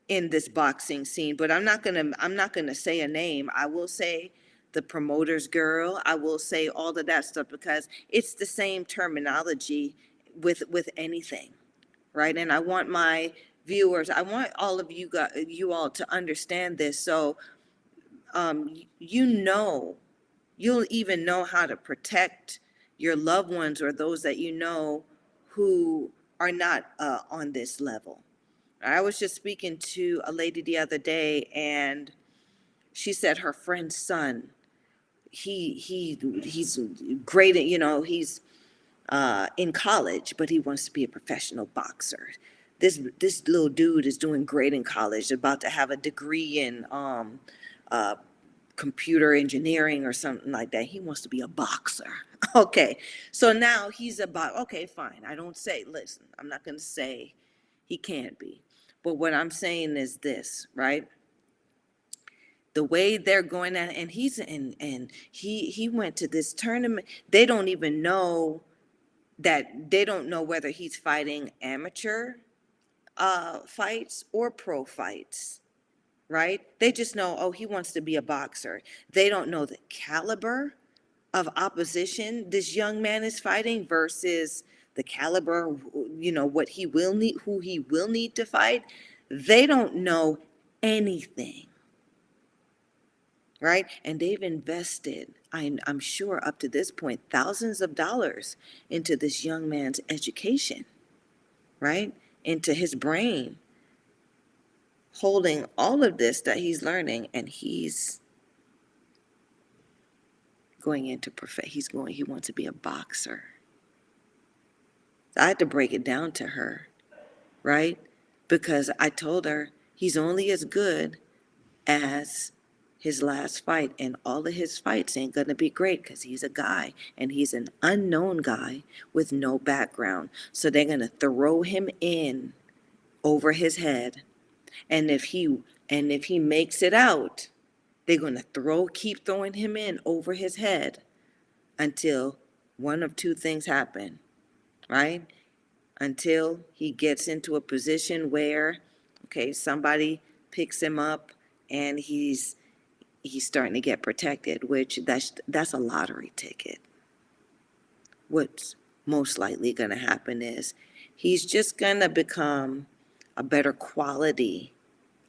in this boxing scene. But I'm not gonna I'm not gonna say a name. I will say the promoter's girl. I will say all of that stuff because it's the same terminology with with anything, right? And I want my viewers, I want all of you got you all to understand this. So um, you know you'll even know how to protect your loved ones or those that you know who are not uh, on this level. I was just speaking to a lady the other day, and she said her friend's son, he he he's great at you know he's uh, in college, but he wants to be a professional boxer. This this little dude is doing great in college, about to have a degree in um, uh, computer engineering or something like that. He wants to be a boxer. Okay, so now he's a about okay, fine. I don't say. Listen, I'm not going to say he can't be, but what I'm saying is this, right? the way they're going at and he's and and he he went to this tournament they don't even know that they don't know whether he's fighting amateur uh fights or pro fights right they just know oh he wants to be a boxer they don't know the caliber of opposition this young man is fighting versus the caliber you know what he will need who he will need to fight they don't know anything right? And they've invested, I'm, I'm sure up to this point, thousands of dollars into this young man's education, right? Into his brain, holding all of this that he's learning, and he's going into perfect. He's going. He wants to be a boxer. I had to break it down to her, right? Because I told her he's only as good as his last fight, and all of his fights ain't gonna be great because he's a guy and he's an unknown guy with no background. So they're gonna throw him in over his head. And if he and if he makes it out, they're gonna throw keep throwing him in over his head until one of two things happen, right? Until he gets into a position where, okay, somebody picks him up and he's he's starting to get protected, which that's that's a lottery ticket. What's most likely going to happen is he's just going to become a better quality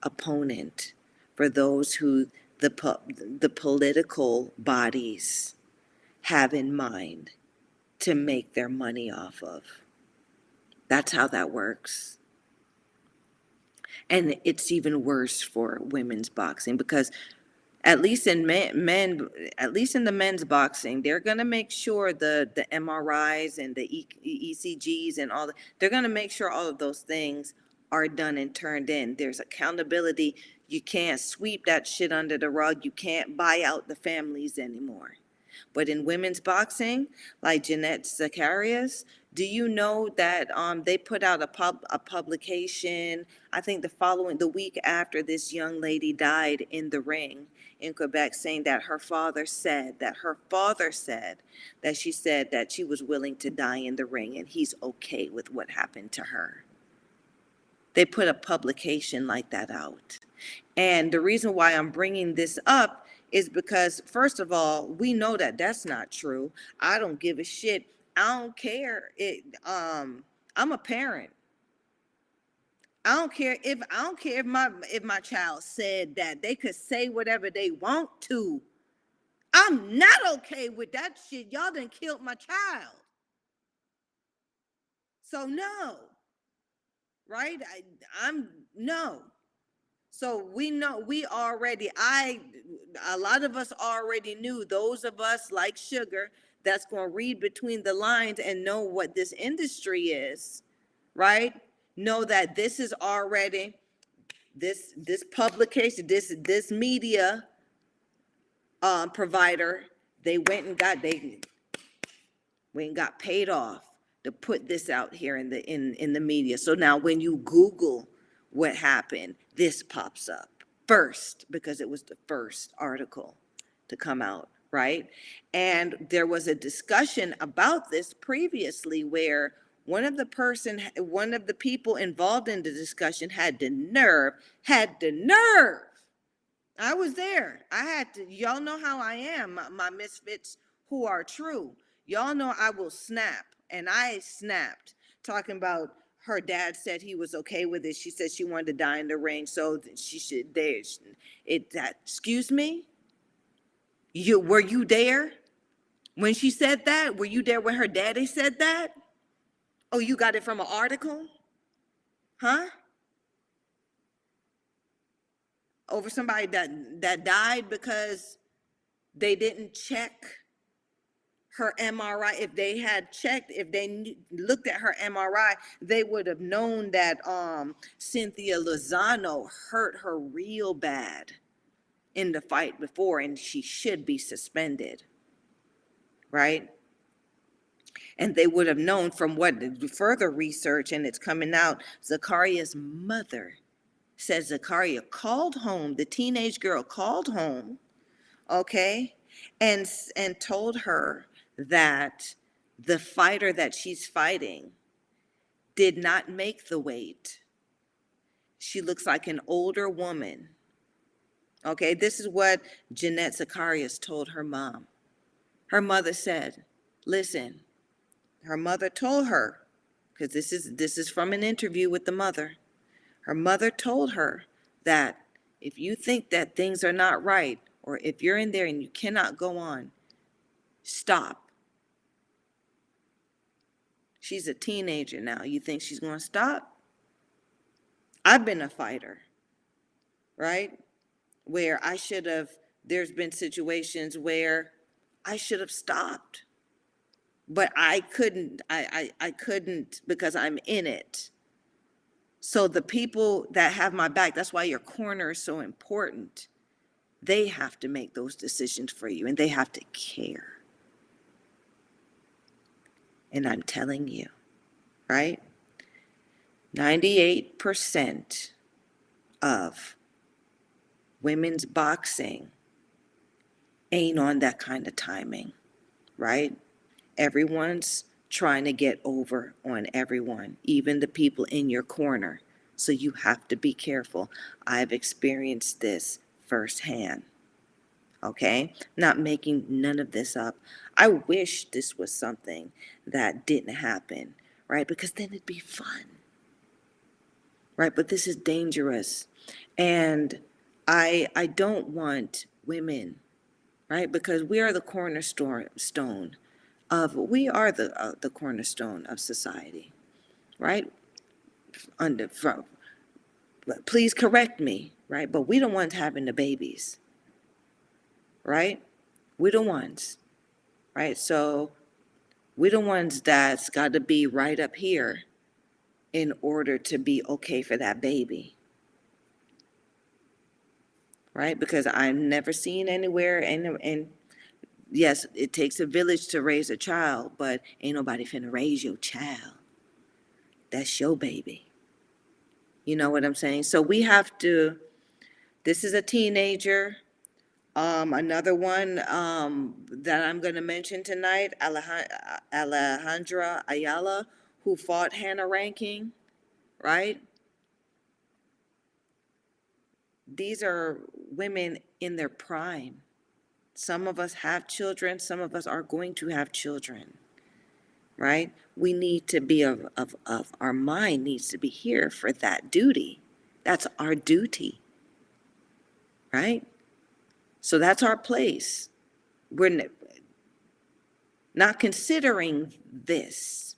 opponent for those who the po- the political bodies have in mind to make their money off of. That's how that works. And it's even worse for women's boxing because at least in men, men at least in the men's boxing they're going to make sure the the mris and the e- ecgs and all the, they're going to make sure all of those things are done and turned in. There's accountability. You can't sweep that shit under the rug. You can't buy out the families anymore. But in women's boxing like jeanette zacarias do you know that um, they put out a pub a publication i think the following the week after this young lady died in the ring in Quebec saying that her father said, that her father said, that she said that she was willing to die in the ring and he's okay with what happened to her. They put a publication like that out. And the reason why I'm bringing this up is because, first of all, we know that that's not true. I don't give a shit. I don't care. It, um, I'm a parent. I don't care if I don't care if my if my child said that they could say whatever they want to. I'm not okay with that shit. Y'all done killed my child. So no. Right? I, I'm no. So we know we already I a lot of us already knew those of us like sugar that's going to read between the lines and know what this industry is, right? know that this is already this this publication this this media um provider they went and got they went and got paid off to put this out here in the in in the media. So now when you google what happened this pops up first because it was the first article to come out right? And there was a discussion about this previously where one of the person one of the people involved in the discussion had the nerve had the nerve. I was there. I had to y'all know how i am my, my misfits who are true. Y'all know i will snap and i snapped talking about her dad said he was okay with it she said she wanted to die in the ring so she should there it that excuse me you were you there when she said that were you there when her daddy said that Oh, you got it from an article? Huh? Over somebody that that died because they didn't check her MRI, if they had checked, if they knew- looked at her MRI, they would have known that um, Cynthia Lozano hurt her real bad in the fight before, and she should be suspended. Right? And they would have known from what further research, and it's coming out, Zakaria's mother said Zakaria called home, the teenage girl called home, okay, and and told her that the fighter that she's fighting did not make the weight. She looks like an older woman. Okay, this is what Jeanette Zacarias told her mom. Her mother said, "Listen, her mother told her, because this is this is from an interview with the mother. Her mother told her that if you think that things are not right, or if you're in there and you cannot go on, stop. She's a teenager now. You think she's going to stop? I've been a fighter, right? Where I should have, there's been situations where I should have stopped. But I couldn't, I, I, I couldn't because I'm in it. So the people that have my back, that's why your corner is so important. They have to make those decisions for you and they have to care. And I'm telling you, right? 98% of women's boxing ain't on that kind of timing, right? Everyone's trying to get over on everyone, even the people in your corner. So you have to be careful. I've experienced this firsthand. Okay? Not making none of this up. I wish this was something that didn't happen, right? Because then it'd be fun. Right? But this is dangerous. And I I don't want women, right? Because we are the cornerstone stone of we are the uh, the cornerstone of society, right? Under from, please correct me, right? But we the ones having the babies, right? We're the ones, right? So we're the ones that's got to be right up here in order to be okay for that baby. Right? Because I've never seen anywhere and and yes, it takes a village to raise a child, but ain't nobody finna raise your child. That's your baby. You know what I'm saying? So we have to, this is a teenager. Um, another one, um, that I'm gonna mention tonight, Aleja- Alejandra Ayala, who fought Hannah Rankin, right? These are women in their prime. Some of us have children, some of us are going to have children, right? We need to be of, of, of, our mind needs to be here for that duty. That's our duty, right? So that's our place. We're not considering this.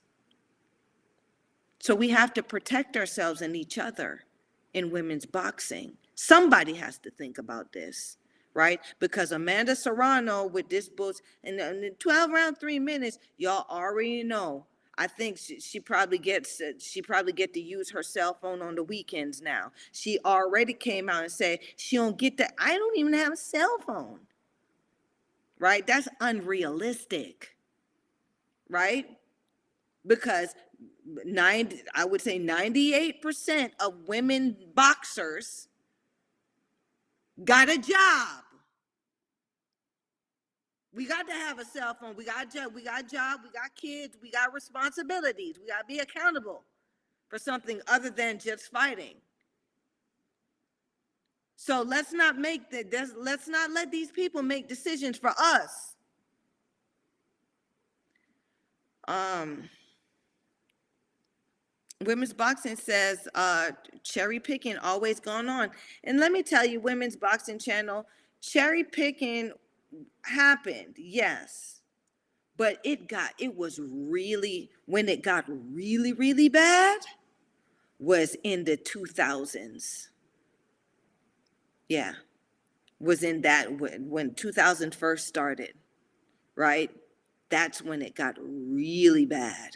So we have to protect ourselves and each other in women's boxing. Somebody has to think about this, right? Because Amanda Serrano with this book the, in the 12 round, three minutes, y'all already know. I think she, she probably gets uh, she probably get to use her cell phone on the weekends now. She already came out and said she don't get that. I don't even have a cell phone. Right? That's unrealistic. Right? Because 90 I would say 98% of women boxers got a job. We got to have a cell phone. We got job. We got job. We got kids. We got responsibilities. We got to be accountable for something other than just fighting. So let's not make the let's not let these people make decisions for us. Um Women's boxing says uh cherry picking always gone on. And let me tell you, women's boxing channel, cherry picking happened, yes. But it got it was really when it got really, really bad was in the 2000s. Yeah. Was in that when when 2000 first started, right? that's when it got really bad,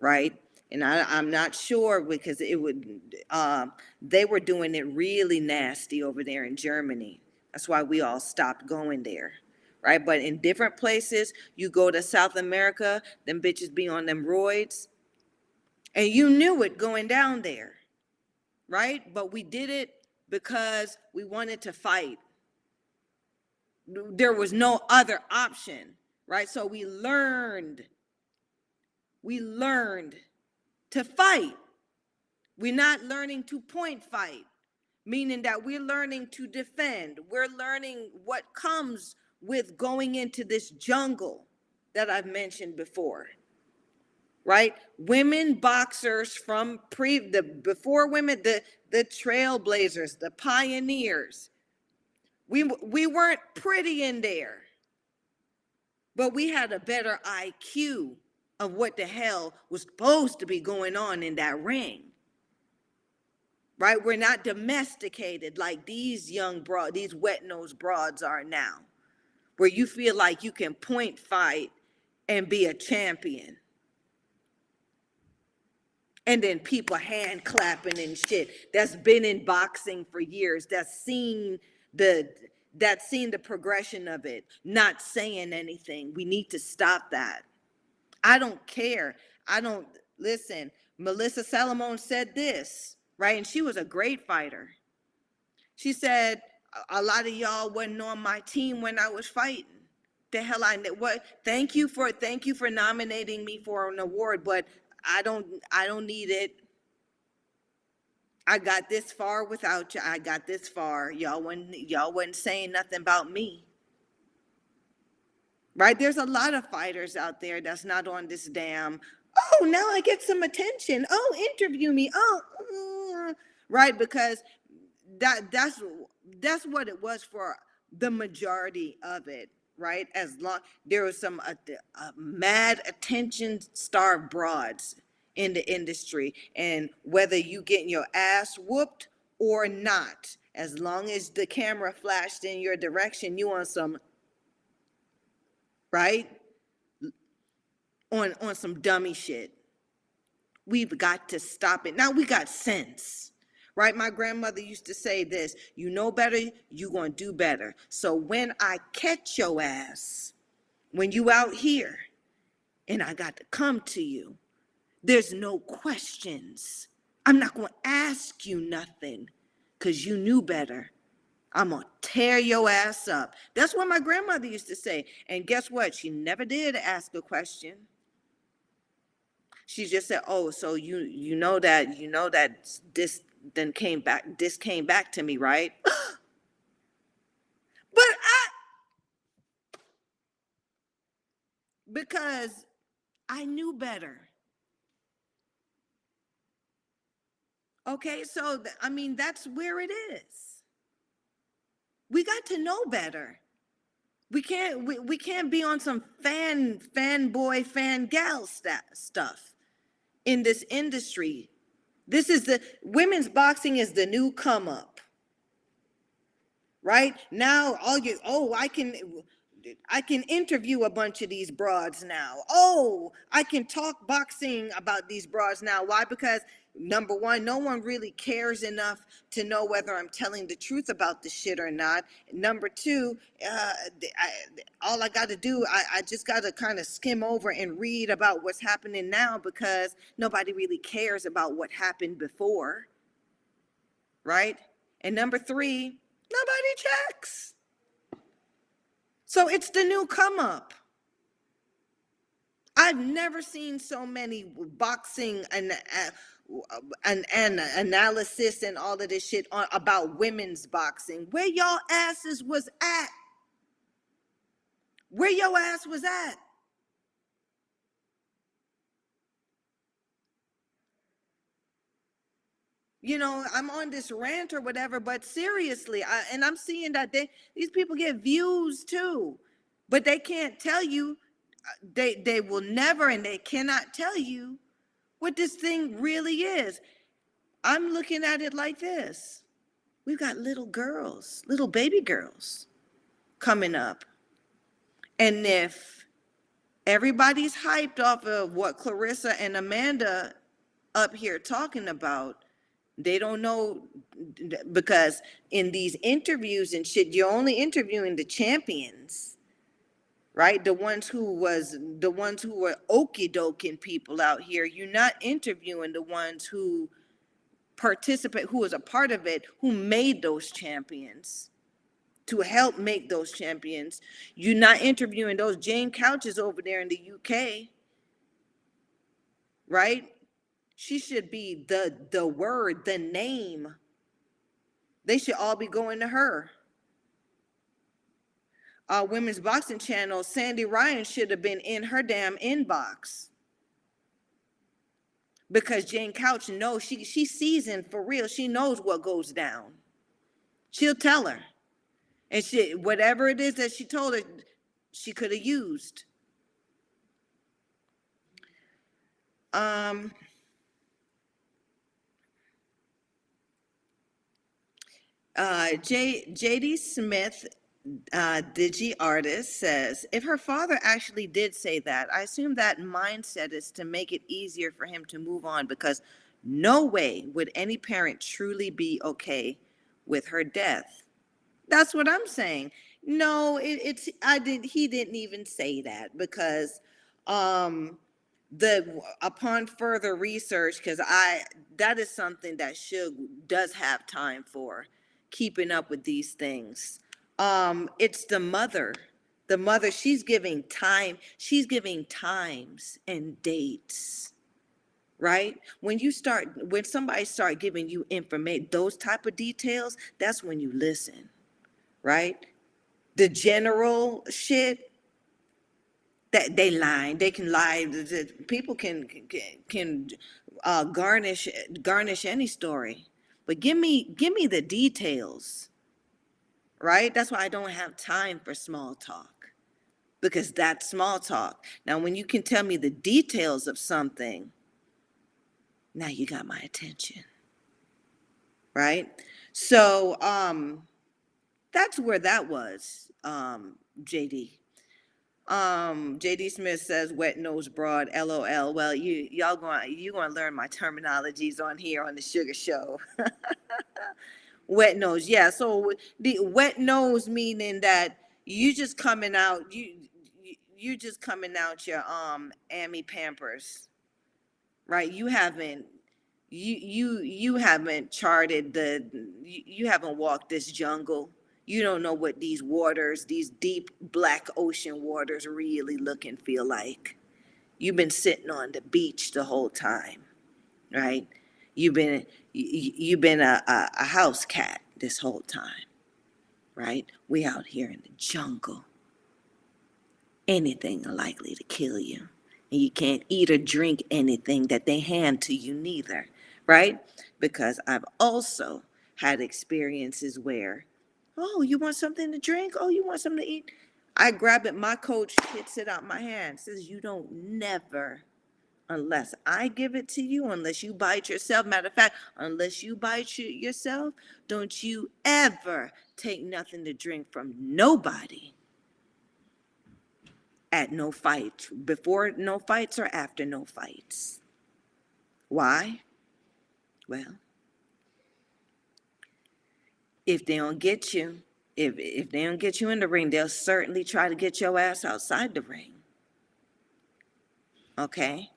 right? And I, I'm not sure because it would, um, they were doing it really nasty over there in Germany. That's why we all stopped going there, right? But in different places, you go to South America, them bitches be on them roids, and you knew it going down there, right? But we did it because we wanted to fight. There was no other option, right? So we learned, we learned to fight. We're not learning to point fight, meaning that we're learning to defend. We're learning what comes with going into this jungle that I've mentioned before. Right? Women boxers from pre the before women, the the trailblazers, the pioneers. We we weren't pretty in there. But we had a better IQ of what the hell was supposed to be going on in that ring. Right? We're not domesticated like these young broad, these wet-nosed broads are now, where you feel like you can point fight and be a champion. And then people hand clapping and shit that's been in boxing for years, that's seen the that's seen the progression of it, not saying anything. We need to stop that. I don't care. I don't listen. Melissa Salomon said this, right? And she was a great fighter. She said, "A- lot of y'all wasn't on my team when I was fighting. The hell I what thank you for thank you for nominating me for an award, but I don't I don't need it. I got this far without you. I got this far. Y'all wasn't y'all wasn't saying nothing about me right? There's a lot of fighters out there that's not on this damn, oh, now I get some attention. Oh, interview me. Oh, mm," right? Because that that's that's what it was for the majority of it, right? As long there was some uh, uh, mad attention starved broads in the industry, and whether you getting your ass whooped or not, as long as the camera flashed in your direction, you on some right? On on some dummy shit. We've got to stop it. Now we got sense. Right? My grandmother used to say this, you know better, you going to do better. So when I catch your ass, when you out here and I got to come to you, there's no questions. I'm not going to ask you nothing cuz you knew better. I'm gonna tear your ass up. That's what my grandmother used to say. And guess what? She never did ask a question. She just said, "Oh, so you you know that you know that this then came back. This came back to me, right?" but I because I knew better. Okay, so th- I mean that's where it is. We got to know better. We can't we, we can't be on some fan fanboy fan gal sta- stuff in this industry. This is the women's boxing is the new come up. Right? Now all you oh I can I can interview a bunch of these broads now. Oh, I can talk boxing about these broads now. Why? Because number one, no one really cares enough to know whether I'm telling the truth about the shit or not. Number two, uh, I, all I got to do, I, I just got to kind of skim over and read about what's happening now because nobody really cares about what happened before. Right? And number three, nobody checks. So it's the new come up. I've never seen so many boxing and uh, an, an analysis and all of this shit on, about women's boxing. Where y'all asses was at? Where your ass was at? You know, I'm on this rant or whatever, but seriously, I, and I'm seeing that they these people get views too, but they can't tell you. uh, They they will never and they cannot tell you what this thing really is. I'm looking at it like this. We've got little girls, little baby girls coming up. And if everybody's hyped off of what Claressa and Amanda up here talking about. They don't know because in these interviews and shit, you're only interviewing the champions, right? The ones who was the ones who were okey doking people out here. You're not interviewing the ones who participate, who was a part of it, who made those champions to help make those champions. You're not interviewing those Jane Couches over there in the UK, right? She should be the the word, the name. They should all be going to her. Our women's boxing channel, Sandy Ryan should have been in her damn inbox. Because Jane Couch knows she she's seasoned for real. She knows what goes down. She'll tell her. And she whatever it is that she told her, she could have used. Um Uh, J, JD Smith, uh, Digi artist says, if her father actually did say that, I assume that mindset is to make it easier for him to move on because no way would any parent truly be okay with her death. That's what I'm saying. No, it, it's I did he didn't even say that because um the upon further research because I that is something that Suge does have time for keeping up with these things. Um, it's the mother. The mother, she's giving time, she's giving times and dates. Right? When you start, when somebody start giving you information, those type of details, that's when you listen. Right? The general shit, that they lie they can lie. People can can, can uh, garnish garnish any story, but give me give me the details. Right? That's why I don't have time for small talk, because that's small talk. Now, when you can tell me the details of something, now you got my attention. Right? So, um, that's where that was, um, JD. Um, JD Smith says wet nose broad, LOL. Well, you y'all going you going to learn my terminologies on here on the Sugar Show. wet nose, yeah. So the wet nose meaning that you just coming out you you, just coming out your um Amy Pampers, right? You haven't you you you haven't charted the you, you haven't walked this jungle you don't know what these waters these deep black ocean waters really look and feel like you've been sitting on the beach the whole time right you've been you, you've been a, a, a house cat this whole time right? We out here in the jungle. Anything likely to kill you and you can't eat or drink anything that they hand to you neither right? Because i've also had experiences where oh you want something to drink? Oh you want something to eat? I grab it my coach hits it out my hand says you don't never unless i give it to you unless you buy it yourself matter of fact unless you buy it yourself don't you ever take nothing to drink from nobody at no fight, before no fights or after no fights. Why? Well, if they don't get you, if if they don't get you in the ring, they'll certainly try to get your ass outside the ring. Okay?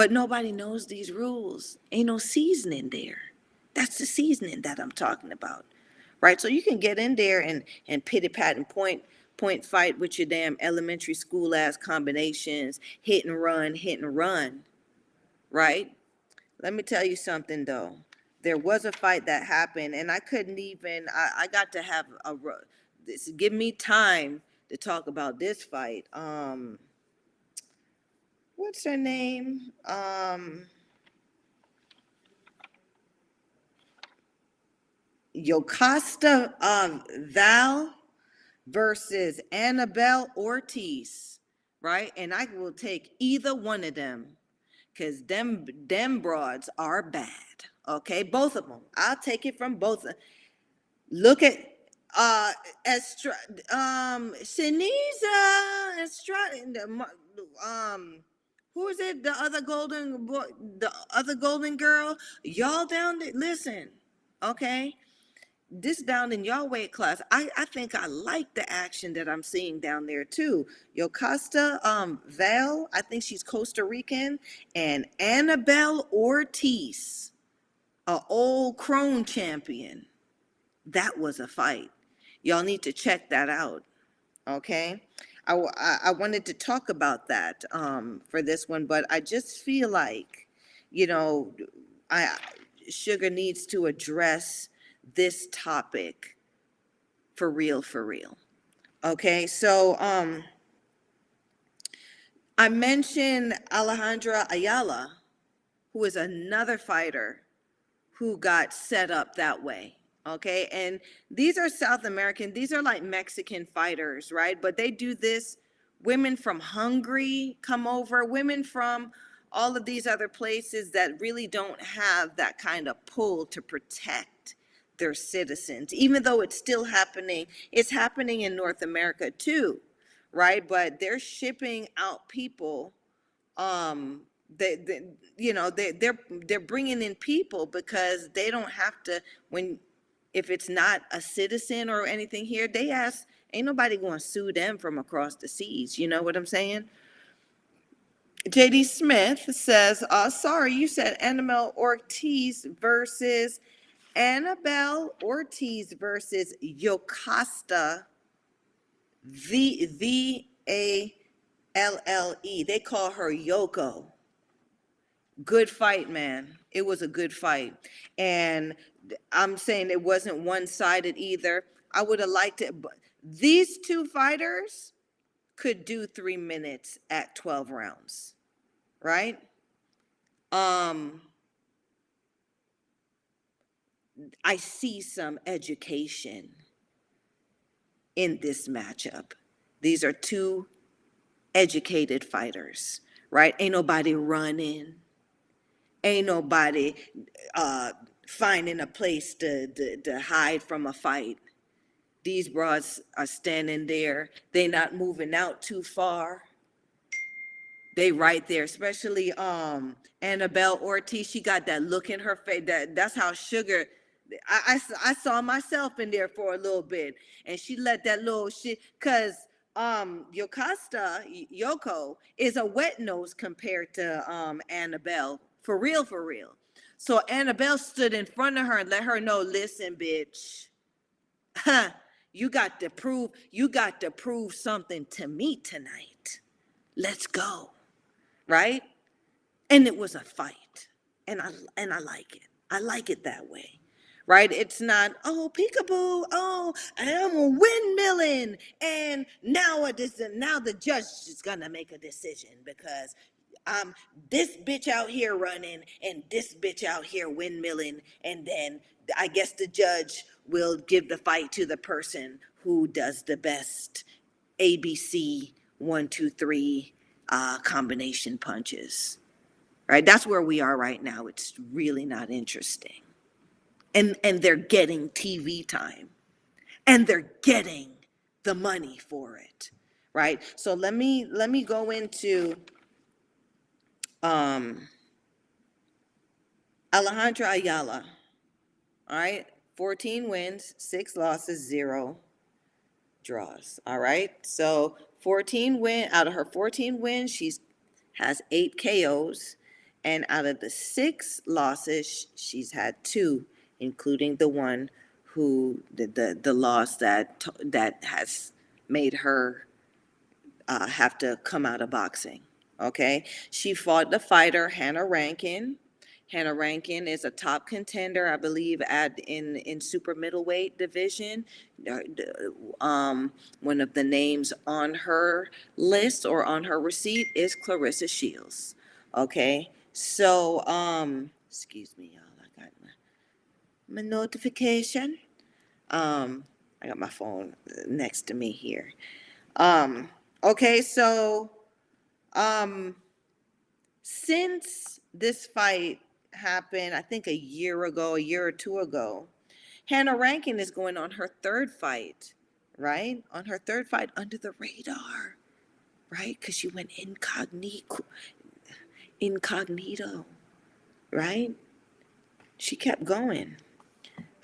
But nobody knows these rules. Ain't no seasoning there. That's the seasoning that I'm talking about. Right? So you can get in there and and pity pat and point point fight with your damn elementary school ass combinations, hit and run, hit and run. Right? Let me tell you something though. There was a fight that happened, and I couldn't even. I, I got to have a. This give me time to talk about this fight. Um, what's her name? Um, Yokasta um, Valle versus Anabel Ortiz, right? And I will take either one of them because them them broads are bad. Okay, both of them. I'll take it from both. Look at uh, Estra, um, Shaniza, um, who is it? The other golden boy, the other golden girl. Y'all down there, listen, okay? This down in y'all weight class. I, I think I like the action that I'm seeing down there too. Yokasta um Valle, I think she's Costa Rican, and Anabel Ortiz, a old crone champion. That was a fight. Y'all need to check that out. Okay. I, wanted to talk about that um, for this one, but I just feel like, you know, I Sugar needs to address this topic for real, for real. Okay. So um, I mentioned Alejandra Ayala, who is another fighter who got set up that way. Okay. And these are South American, these are like Mexican fighters, right? But they do this. Women from Hungary come over, women from all of these other places that really don't have that kind of pull to protect their citizens, even though it's still happening. It's happening in North America too, right? But they're shipping out people um they, they you know they they're they're bringing in people because they don't have to when if it's not a citizen or anything here they ask ain't nobody going to sue them from across the seas you know what i'm saying jd smith says uh sorry you said anabel ortiz versus anabel ortiz versus yokasta v v a l l e they call her yoko good fight, man. It was a good fight. And I'm saying it wasn't one sided either. I would have liked it, but these two fighters could do three minutes at 12 rounds, right? Um, I see some education in this matchup. These are two educated fighters, right? Ain't nobody running. ain't nobody uh finding a place to, to to hide from a fight. These broads are standing there. They not moving out too far. They right there, especially um Anabel Ortiz. She got that look in her face. That that's how sugar. I I saw myself in there for a little bit, and she let that little shit. Cause um Yokasta Yoko is a wet nose compared to um Anabel. For real, for real. So Anabel stood in front of her and let her know, listen, bitch. Huh, you got to prove, you got to prove something to me tonight. Let's go. Right? And it was a fight. And I and I like it. I like it that way. Right? It's not, oh, peekaboo, oh, I'm windmilling. And now it is now the judge is gonna make a decision because um this bitch out here running and this bitch out here windmilling, and then I guess the judge will give the fight to the person who does the best ABC one, two, three uh, combination punches. Right? That's where we are right now. It's really not interesting. And and they're getting TV time and they're getting the money for it. Right? So let me let me go into um Alejandra Ayala. All right? 14 wins, 6 losses, 0 draws. All right. So 14 win out of her 14 wins, she's has eight KOs, and out of the six losses, she's had two, including the one who the the, the loss that that has made her uh, have to come out of boxing. Okay, she fought the fighter Hannah Rankin. Hannah Rankin is a top contender, I believe, at in in super middleweight division. Uh, Um, one of the names on her list or on her receipt is Claressa Shields. Okay, so um, excuse me, y'all, I got my, my notification. Um, I got my phone uh, next to me here. Um, okay, so um, since this fight happened, I think a year ago, a year or two ago, Hannah Rankin is going on her third fight, right? On her third fight under the radar, right? Because she went incognito, incognito, right? She kept going.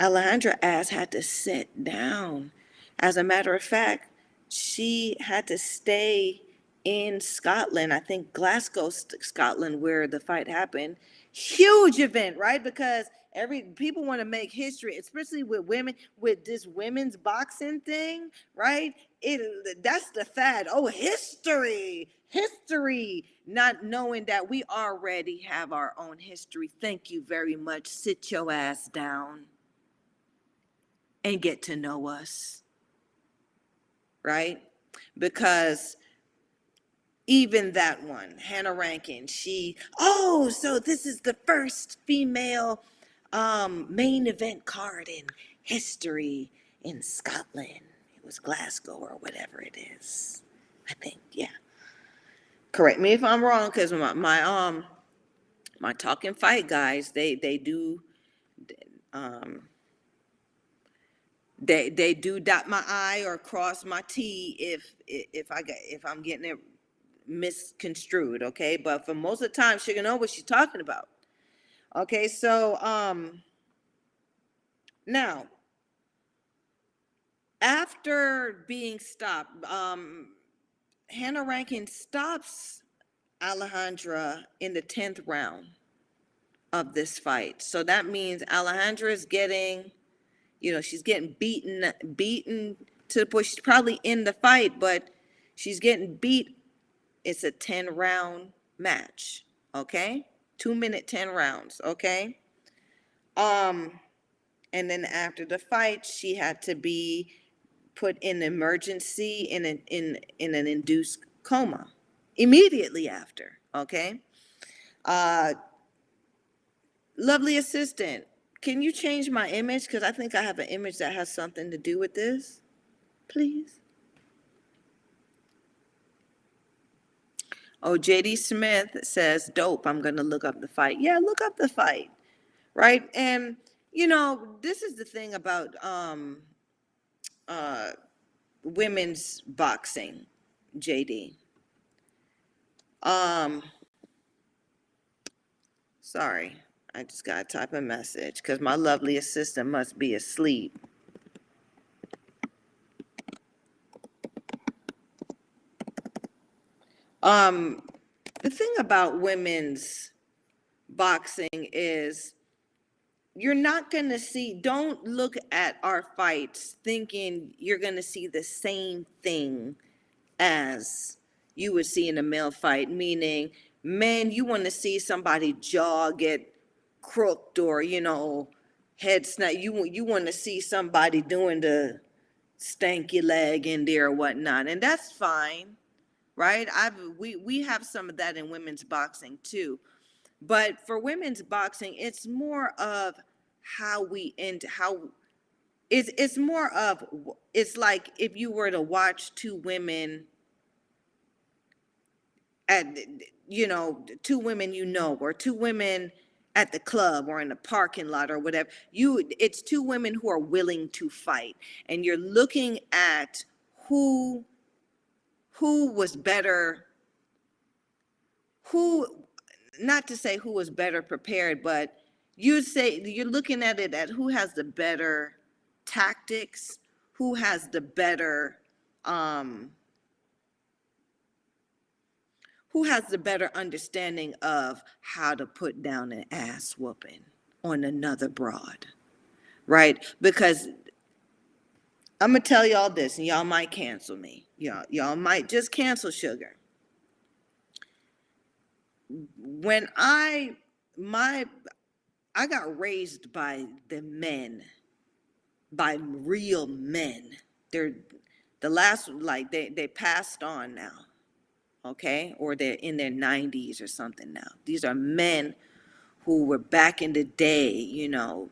Alejandra ass had to sit down. As a matter of fact, she had to stay in Scotland, I think Glasgow, Scotland, where the fight happened. Huge event, right? Because every people want to make history, especially with women, with this women's boxing thing, right? It that's the fad. Oh, history, history, not knowing that we already have our own history. Thank you very much. Sit your ass down and get to know us, right? Because even that one, Hannah Rankin, she, oh, so this is the first female um, main event card in history in Scotland. It was Glasgow or whatever it is. I think, yeah. Correct me if I'm wrong, because my, my um my talking fight guys, they they do um they they do dot my I or cross my T if if I get if I'm getting it misconstrued, okay? But for most of the time, she gonna know what she's talking about. Okay, so um now after being stopped, um Hannah Rankin stops Alejandra in the 10th round of this fight. So that means Alejandra is getting, you know, she's getting beaten, beaten to the point she's probably in the fight, but she's getting beat. It's a 10 round match, okay? Two minute 10 rounds, okay? Um, and then after the fight, she had to be put in emergency in an in in an induced coma immediately after. Okay. Uh, lovely assistant, can you change my image? Because I think I have an image that has something to do with this, please. Oh, JD Smith says, dope. I'm going to look up the fight. Yeah, look up the fight. Right. And, you know, this is the thing about um, uh, women's boxing, JD. Um, sorry, I just gotta type a message because my lovely assistant must be asleep. Um, the thing about women's boxing is you're not going to see don't look at our fights thinking you're going to see the same thing as you would see in a male fight meaning man you want to see somebody jaw get crooked or you know head snap you you want to see somebody doing the stanky leg in there or whatnot and that's fine right? I've we we have some of that in women's boxing too. But for women's boxing, it's more of how we end how it's it's more of it's like if you were to watch two women at you know two women you know or two women at the club or in the parking lot or whatever you it's two women who are willing to fight. And you're looking at who who was better who not to say who was better prepared, but you say you're looking at it at who has the better tactics, who has the better um who has the better understanding of how to put down an ass whooping on another broad. Right? Because I'm gonna tell y'all this, and y'all might cancel me. Y'all, y'all might just cancel sugar when I my I got raised by the men, by real men. They're the last like they they passed on now, okay, or they're in their 90s or something now. These are men who were back in the day, you know,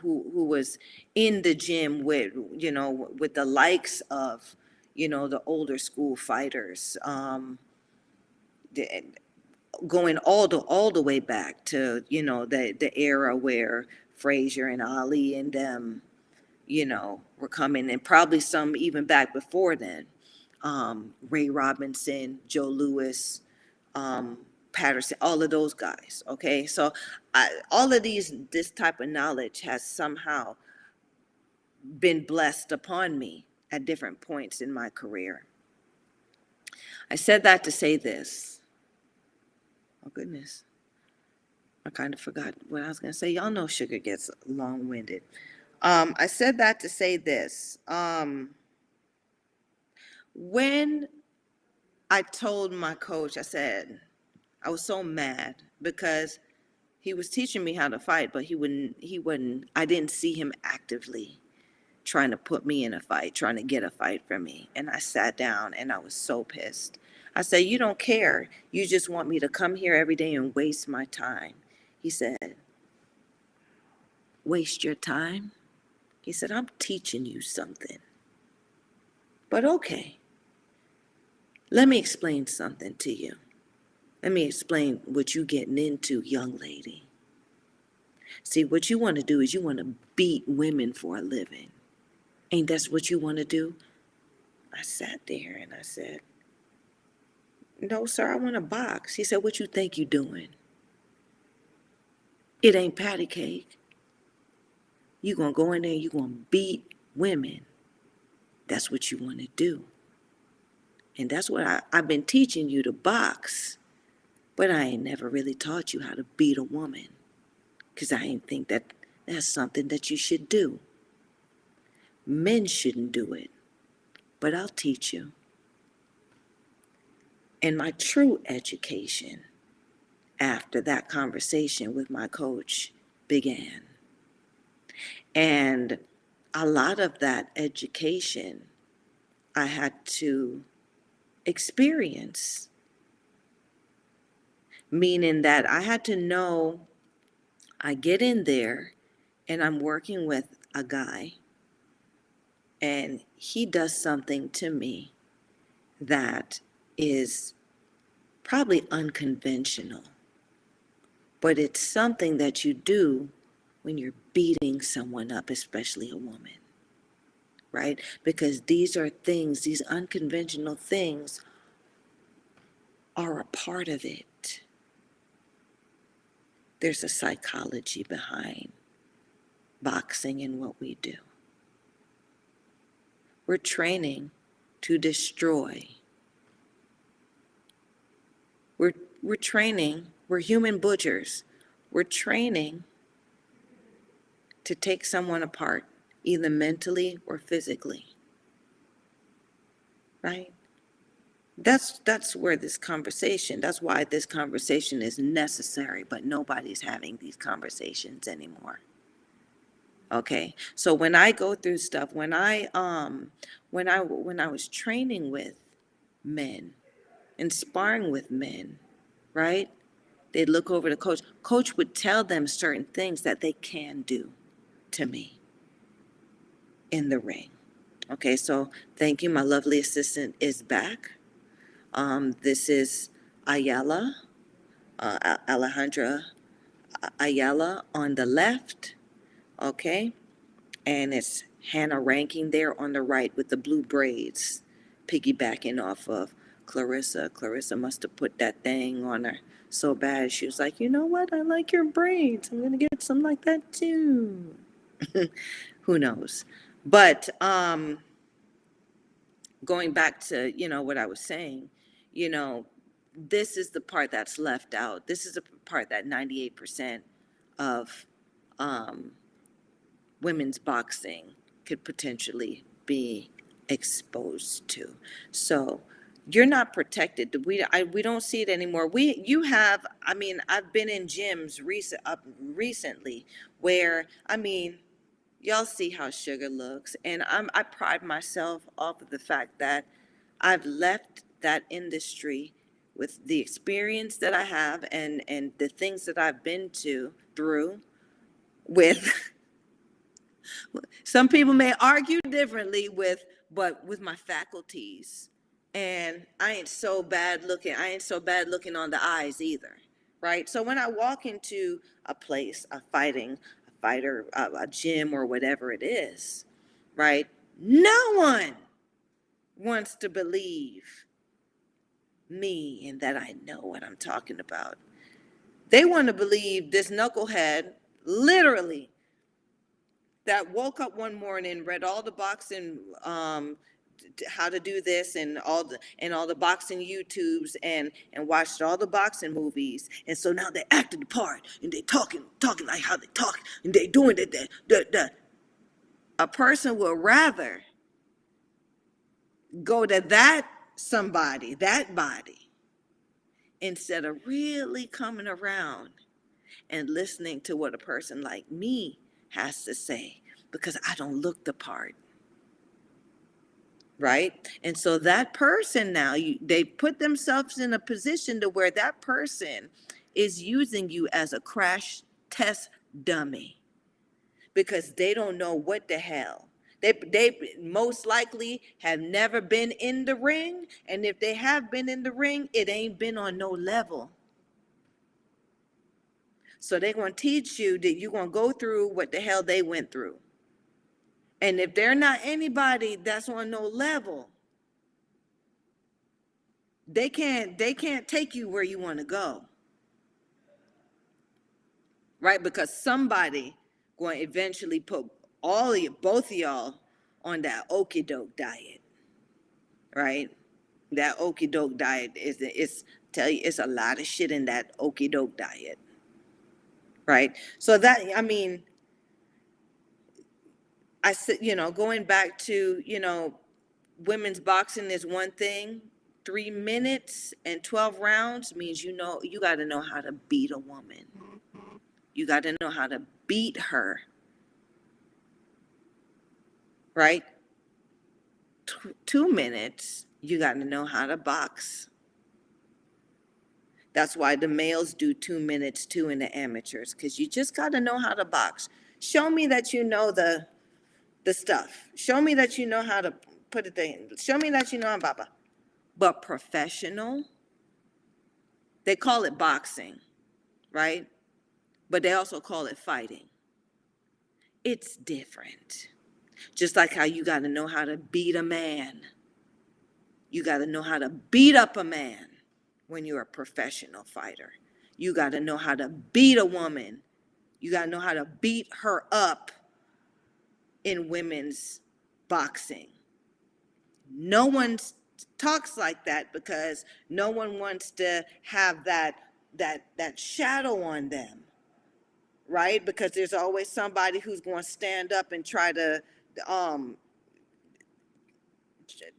who who was in the gym with you know with the likes of you know the older school fighters. Um, the, going all the all the way back to you know the the era where Frazier and Ali and them you know, were coming, and probably some even back before then. Um, Ray Robinson, Joe Louis, um, Patterson, all of those guys. Okay, so I, all of these, this type of knowledge has somehow been blessed upon me at different points in my career. I said that to say this. Oh, goodness. I kind of forgot what I was going to say. Y'all know sugar gets long winded. Um, I said that to say this. Um, when I told my coach, I said, I was so mad because he was teaching me how to fight, but he wouldn't, he wouldn't, I didn't see him actively trying to put me in a fight, trying to get a fight from me. And I sat down and I was so pissed. I said, You don't care. You just want me to come here every day and waste my time. He said, Waste your time? He said, I'm teaching you something. But okay, let me explain something to you. Let me explain what you're getting into, young lady. See, what you want to do is you want to beat women for a living. Ain't that's what you want to do? I sat there and I said, No, sir, I want to box. He said, What you think you're doing? It ain't patty cake. You gonna go in there, and you gonna beat women. That's what you want to do. And that's what I, I've been teaching you to box. But I ain't never really taught you how to beat a woman. Cause I ain't think that that's something that you should do. Men shouldn't do it, but I'll teach you. And my true education after that conversation with my coach began. And a lot of that education I had to experience, meaning that I had to know I get in there and I'm working with a guy and he does something to me that is probably unconventional, but it's something that you do when you're beating someone up, especially a woman, right? Because these are things, these unconventional things are a part of it. There's a psychology behind boxing and what we do. We're training to destroy. We're, we're training, we're human butchers. We're training to take someone apart, either mentally or physically. Right? That's that's where this conversation, that's why this conversation is necessary, but nobody's having these conversations anymore. Okay. So when I go through stuff, when I um when I when I was training with men and sparring with men, right? They'd look over the coach. Coach would tell them certain things that they can do to me in the ring. Okay, so thank you. My lovely assistant is back. Um, this is Ayala, uh, Alejandra Ayala on the left. Okay, and it's Hannah Rankin there on the right with the blue braids, piggybacking off of Claressa. Claressa must have put that thing on her so bad. She was like, you know what? I like your braids. I'm gonna get some like that too. Who knows? But um, going back to you know what I was saying, you know, this is the part that's left out. This is the part that 98% of um, women's boxing could potentially be exposed to. So you're not protected. We I, we don't see it anymore. We you have. I mean, I've been in gyms recent up recently where I mean, y'all see how sugar looks, and I'm I pride myself off of the fact that I've left that industry with the experience that I have and and the things that I've been to through with some people may argue differently with but with my faculties and i ain't so bad looking i ain't so bad looking on the eyes either right so when i walk into a place a fighting a fighter a, a gym or whatever it is right? No one wants to believe me and that I know what I'm talking about. They want to believe this knucklehead, literally, that woke up one morning, read all the boxing, um, t- how to do this and all the and all the boxing YouTubes and and watched all the boxing movies. And so now they acting the part and they talking talking like how they talk and they doing it. The, the, the. A person would rather go to that somebody, that body, instead of really coming around and listening to what a person like me has to say because I don't look the part. Right? And so that person now, you, they put themselves in a position to where that person is using you as a crash test dummy because they don't know what the hell. They, they most likely have never been in the ring. And if they have been in the ring, it ain't been on no level. So they're going to teach you that you're going to go through what the hell they went through. And if they're not anybody that's on no level, they can't they can't take you where you want to go. Right? Because somebody going to eventually put all of you, both of y'all on that okie doke diet. Right? That okie doke diet is it's tell you it's a lot of shit in that okie doke diet. Right? So that I mean I said, you know, going back to, you know, women's boxing is one thing. Three minutes and 12 rounds means you know, you got to know how to beat a woman. You got to know how to beat her. Right? T- two minutes, you got to know how to box. That's why the males do two minutes too in the amateurs, because you just got to know how to box. Show me that you know the the stuff. Show me that you know how to put it in. Show me that you know blah blah. But professional, they call it boxing, right? But they also call it fighting. It's different. Just like how you got to know how to beat a man. You got to know how to beat up a man when you're a professional fighter. You got to know how to beat a woman. You got to know how to beat her up in women's boxing. No one talks like that because no one wants to have that that that shadow on them, right? Because there's always somebody who's going to stand up and try to um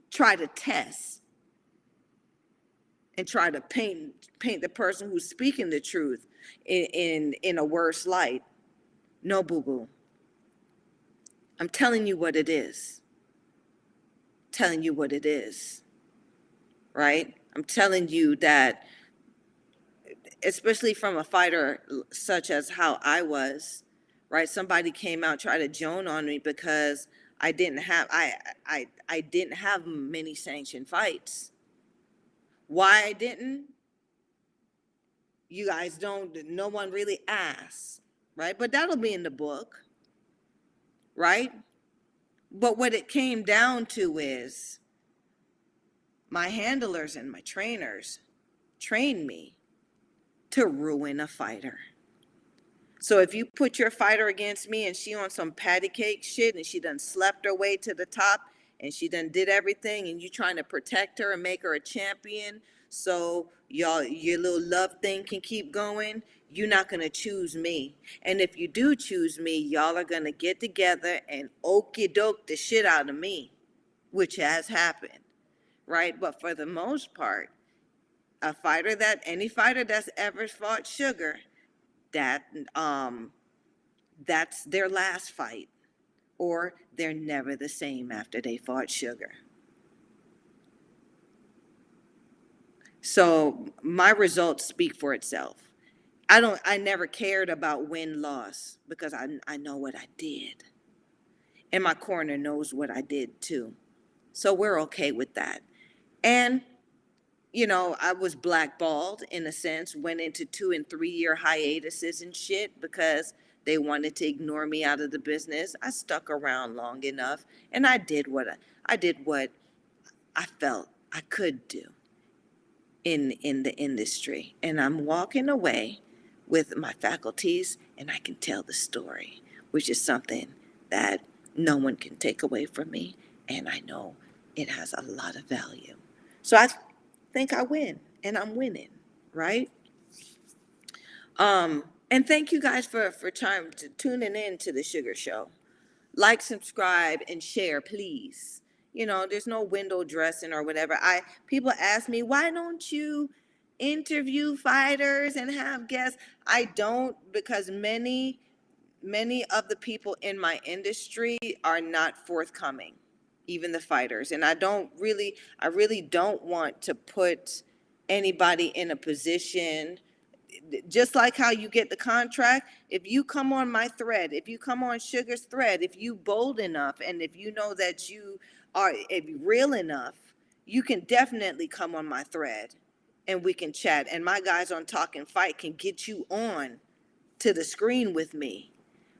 try to test and try to paint paint the person who's speaking the truth in in, in a worse light. No boo boo. I'm telling you what it is. Telling you what it is. Right? I'm telling you that, especially from a fighter such as how I was, right? Somebody came out tried to joan on me because I didn't have I I I didn't have many sanctioned fights. Why I didn't? You guys don't. No one really asks, right? But that'll be in the book right? But what it came down to is my handlers and my trainers trained me to ruin a fighter. So if you put your fighter against me and she on some patty cake shit and she done slept her way to the top and she done did everything and you trying to protect her and make her a champion so y'all your little love thing can keep going, you're not gonna choose me. And if you do choose me, y'all are gonna get together and okey doke the shit out of me, which has happened, right? But for the most part, a fighter that any fighter that's ever fought sugar, that um that's their last fight or they're never the same after they fought sugar. So my results speak for itself. I don't I never cared about win loss because I I know what I did. And my corner knows what I did too. So we're okay with that. And you know, I was blackballed in a sense, went into two and three year hiatuses and shit because They wanted to ignore me out of the business. I stuck around long enough and I did what I, I did what I felt I could do in in the industry. And I'm walking away with my faculties and I can tell the story, which is something that no one can take away from me and I know it has a lot of value. So I think I win and I'm winning, right? Um, and thank you guys for for time to tuning in to the Sugar Show. Like, subscribe, and share, please. You know, there's no window dressing or whatever. I people ask me why don't you interview fighters and have guests? I don't because many many of the people in my industry are not forthcoming even the fighters and i don't really i really don't want to put anybody in a position just like how you get the contract if you come on my thread if you come on sugar's thread if you bold enough and if you know that you are real enough you can definitely come on my thread and we can chat and my guys on Talkin Fight can get you on to the screen with me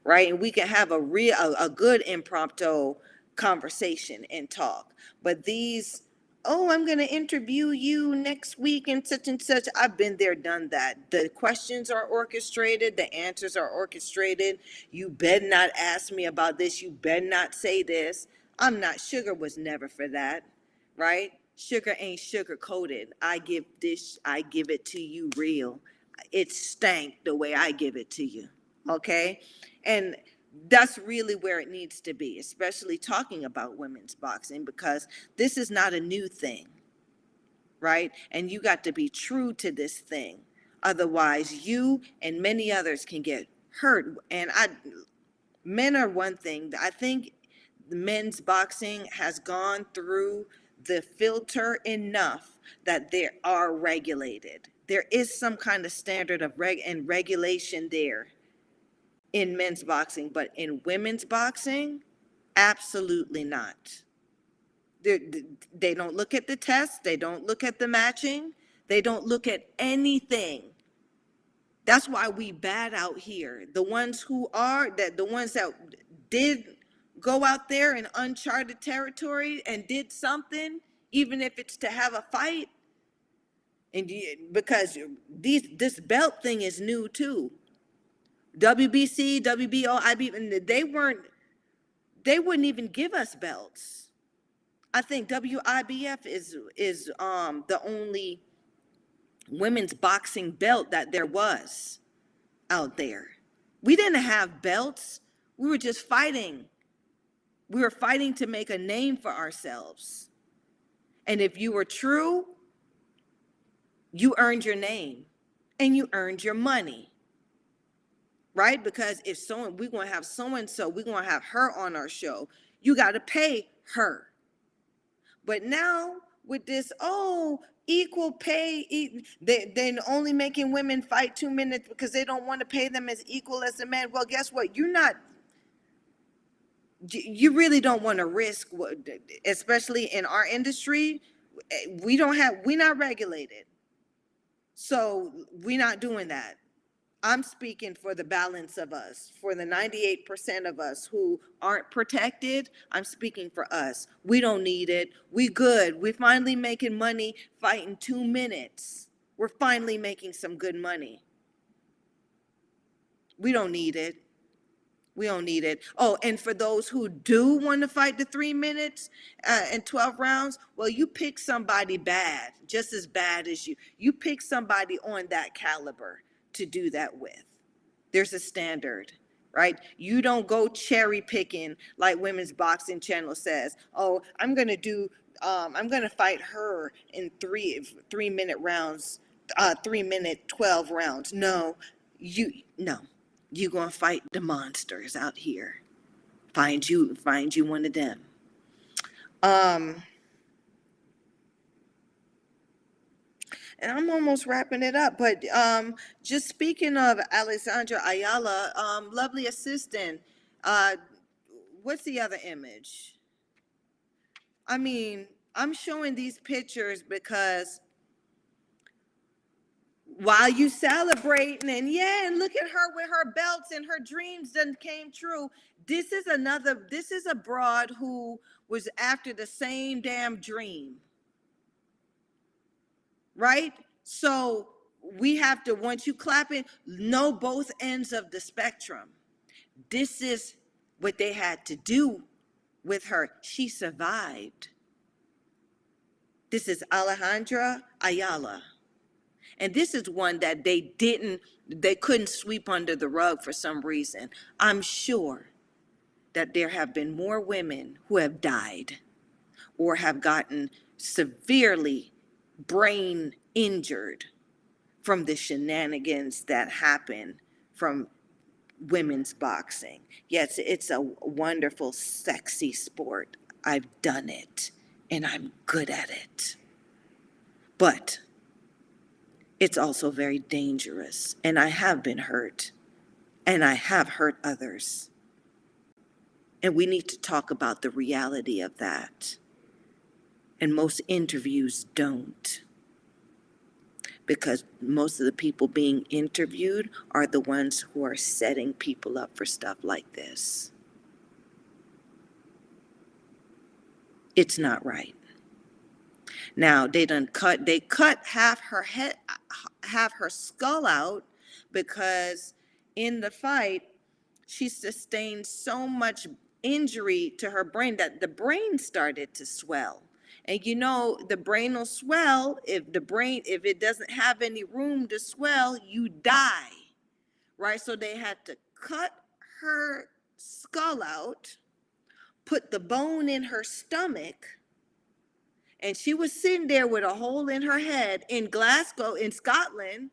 right? And we can have a real a, a good impromptu conversation and talk. But these oh i'm going to interview you next week and such and such. I've been there done that. The questions are orchestrated the answers are orchestrated. You better not ask me about this. You better not say this. I'm not sugar was never for that right? Sugar ain't sugar coated. I give this i give it to you real. It stank the way i give it to you okay? And that's really where it needs to be, especially talking about women's boxing, because this is not a new thing, right? And you got to be true to this thing. Otherwise, you and many others can get hurt. And I, men are one thing. I think men's boxing has gone through the filter enough that they are regulated. There is some kind of standard of reg and regulation there in men's boxing, but in women's boxing, absolutely not. They, they don't look at the tests, they don't look at the matching, they don't look at anything. That's why we bad out here. The ones who are that the ones that did go out there in uncharted territory and did something, even if it's to have a fight, and you, because these this belt thing is new too. WBC, WBO, IB, and they weren't, they wouldn't even give us belts. I think WIBF is is um the only women's boxing belt that there was out there. We didn't have belts. We were just fighting. We were fighting to make a name for ourselves. And if you were true, you earned your name and you earned your money right? Because if someone we're gonna have so and so, we're gonna have her on our show. You got to pay her. But now with this, oh, equal pay, they they're only making women fight two minutes because they don't want to pay them as equal as a man. Well, guess what? You're not. You you really don't want to risk, especially in our industry. eh, We don't have, we're not regulated. So we're not doing that. I'm speaking for the balance of us, for the 98% of us who aren't protected. I'm speaking for us. We don't need it. We good. We're finally making money fighting two minutes. We're finally making some good money. We don't need it. We don't need it. Oh, and for those who do want to fight the three minutes uh, and 12 rounds, well, you pick somebody bad, just as bad as you. You pick somebody on that caliber to do that with. There's a standard, right? You don't go cherry picking like Women's Boxing Channel says. Oh, I'm gonna do. Um, I'm gonna fight her in three three minute rounds, uh, three minute twelve rounds. No, you no. You gonna fight the monsters out here. Find you find you one of them. Um. And I'm almost wrapping it up. But um, just speaking of Alejandra Ayala, um, lovely assistant. Uh, what's the other image? I mean, I'm showing these pictures because while you celebrating and yeah, and look at her with her belts and her dreams done came true. This is another, this is a broad who was after the same damn dream. Right? So we have to, once you clap know both ends of the spectrum. This is what they had to do with her. She survived. This is Alejandra Ayala. And this is one that they didn't, they couldn't sweep under the rug for some reason. I'm sure that there have been more women who have died or have gotten severely brain injured from the shenanigans that happen from women's boxing. Yes, it's a wonderful, sexy sport. I've done it and I'm good at it. But it's also very dangerous, and I have been hurt, and I have hurt others. And we need to talk about the reality of that. And most interviews don't. Because most of the people being interviewed are the ones who are setting people up for stuff like this. It's not right. Now they done cut they cut half her head half her skull out because in the fight she sustained so much injury to her brain that the brain started to swell. And you know, the brain will swell if the brain, if it doesn't have any room to swell, you die. Right? So they had to cut her skull out, put the bone in her stomach, and she was sitting there with a hole in her head in Glasgow, in Scotland,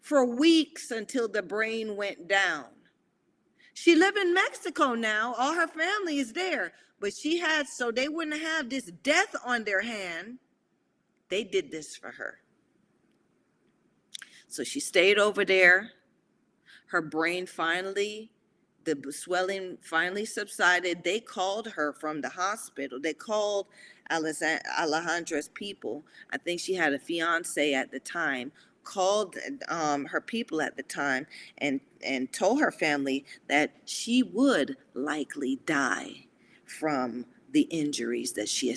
for weeks until the brain went down. She live in Mexico now. All her family is there. But she had, so they wouldn't have this death on their hand. They did this for her. So she stayed over there. Her brain finally, the swelling finally subsided. They called her from the hospital. They called Alejandra's people. I think she had a fiance at the time called um, her people at the time and and told her family that she would likely die from the injuries that she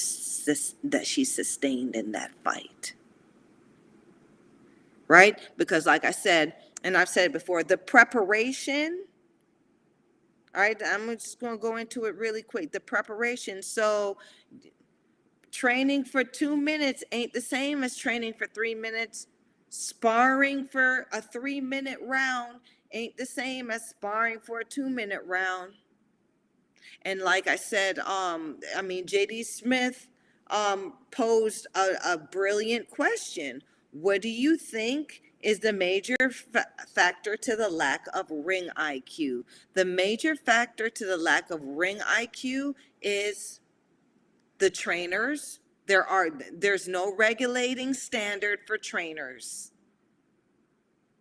that she sustained in that fight. Right? Because like I said, and I've said before, the preparation all right, I'm just going to go into it really quick. The preparation. So, training for two minutes ain't the same as training for three minutes Sparring for a three minute round ain't the same as sparring for a two minute round. And like I said, um, I mean, JD Smith um, posed a, a brilliant question. What do you think is the major fa- factor to the lack of ring IQ? The major factor to the lack of ring IQ is the trainers there are, there's no regulating standard for trainers.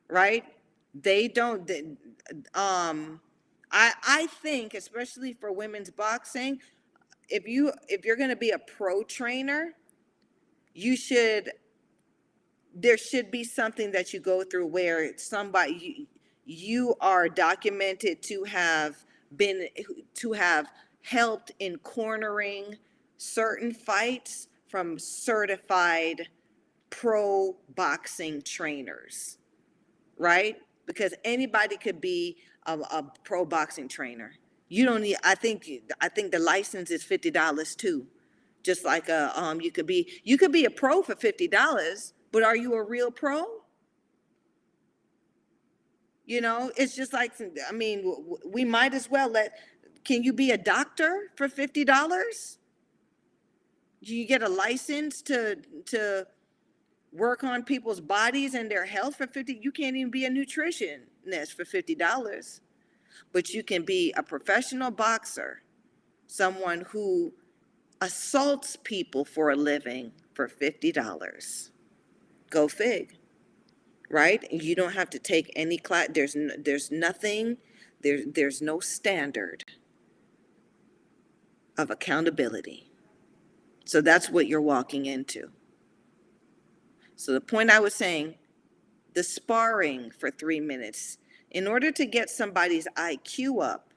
Right? They don't, um, I, I think, especially for women's boxing, if you, if you're gonna be a pro trainer, you should, there should be something that you go through where somebody, you, you are documented to have been, to have helped in cornering certain fights from certified pro boxing trainers, right? Because anybody could be a, a pro boxing trainer. You don't need. I think. I think the license is fifty dollars too. Just like a um, you could be you could be a pro for fifty dollars, but are you a real pro? You know, it's just like I mean, we might as well let. Can you be a doctor for fifty dollars? Do you get a license to to work on people's bodies and their health for 50 you can't even be a nutritionist for $50 but you can be a professional boxer someone who assaults people for a living for $50 go fig right? You don't have to take any class there's n- there's nothing there there's no standard of accountability. So that's what you're walking into. So the point I was saying, the sparring for three minutes. In order to get somebody's IQ up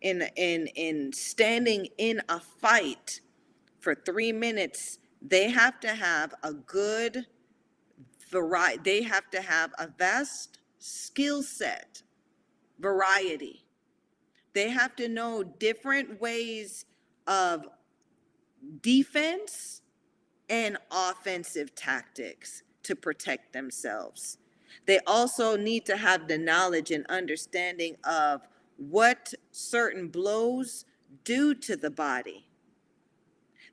in, in, in standing in a fight for three minutes, they have to have a good variety, they have to have a vast skill set, variety. They have to know different ways of defense and offensive tactics to protect themselves. They also need to have the knowledge and understanding of what certain blows do to the body.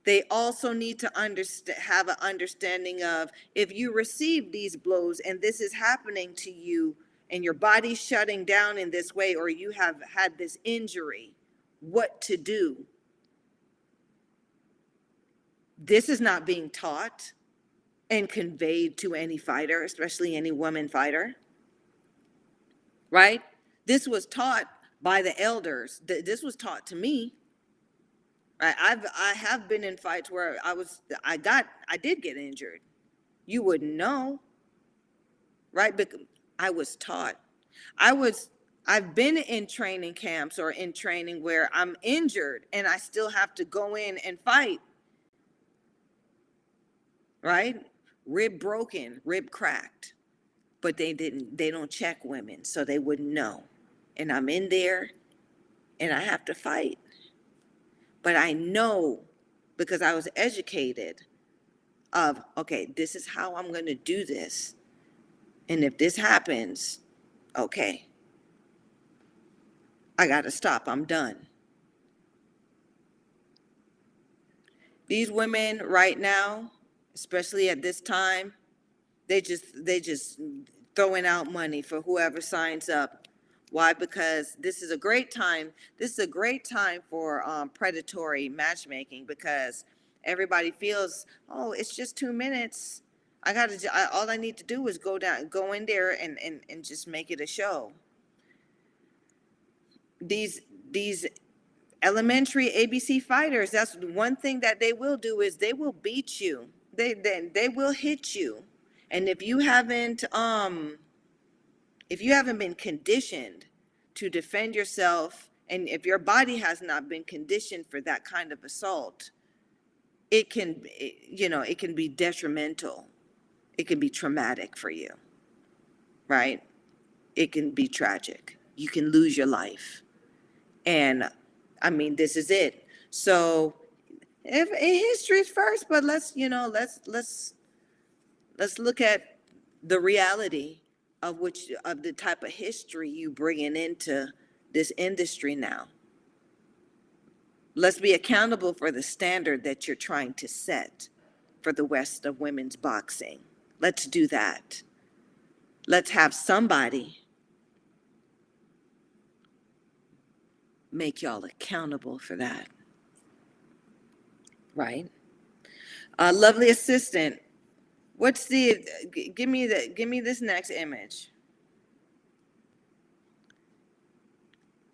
They also need to understand, have an understanding of if you receive these blows and this is happening to you and your body's shutting down in this way or you have had this injury, what to do. This is not being taught and conveyed to any fighter, especially any woman fighter. Right? This was taught by the elders. This was taught to me. I, I've I have been in fights where I was I got I did get injured. You wouldn't know. Right? Because I was taught. I was I've been in training camps or in training where I'm injured and I still have to go in and fight. Right? Rib broken, rib cracked. But they didn't they don't check women, so they wouldn't know. And I'm in there and I have to fight. But I know because I was educated of okay, this is how I'm going to do this. And if this happens, okay, I got to stop. I'm done. These women right now, especially at this time, they just they just throwing out money for whoever signs up. Why? Because this is a great time. This is a great time for um, predatory matchmaking because everybody feels, oh, it's just two minutes. I got to. I, all I need to do is go down, go in there, and and and just make it a show. These these elementary ABC fighters. That's one thing that they will do is they will beat you. They then they will hit you, and if you haven't um if you haven't been conditioned to defend yourself, and if your body has not been conditioned for that kind of assault, it can it- you know it can be detrimental it can be traumatic for you, right? It can be tragic. You can lose your life. And I mean, this is it. So if history's first, but let's, you know, let's let's let's look at the reality of which of the type of history you bringing into this industry now. Let's be accountable for the standard that you're trying to set for the West of women's boxing. Let's do that. Let's have somebody make y'all accountable for that. Right? Uh, lovely assistant. What's the, g- give me the, give me this next image.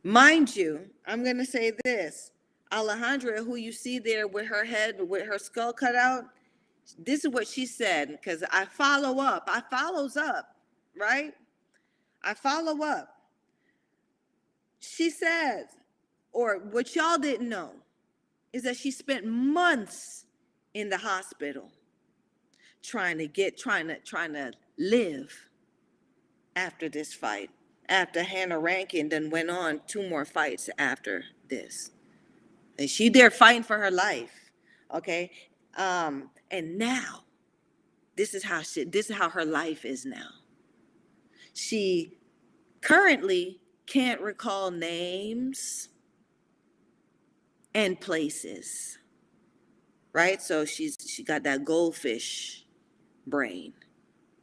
Mind you, I'm gonna say this. Alejandra, who you see there with her head, with her skull cut out, this is what she said because I follow up. I follows up, right? I follow up. She says, or what y'all didn't know, is that she spent months in the hospital trying to get, trying to, trying to live after this fight. After Hannah Rankin then went on two more fights after this. And she there fighting for her life. Okay. Um, and now, this is how she, this is how her life is now. She currently can't recall names and places. Right? So she's she got that goldfish brain.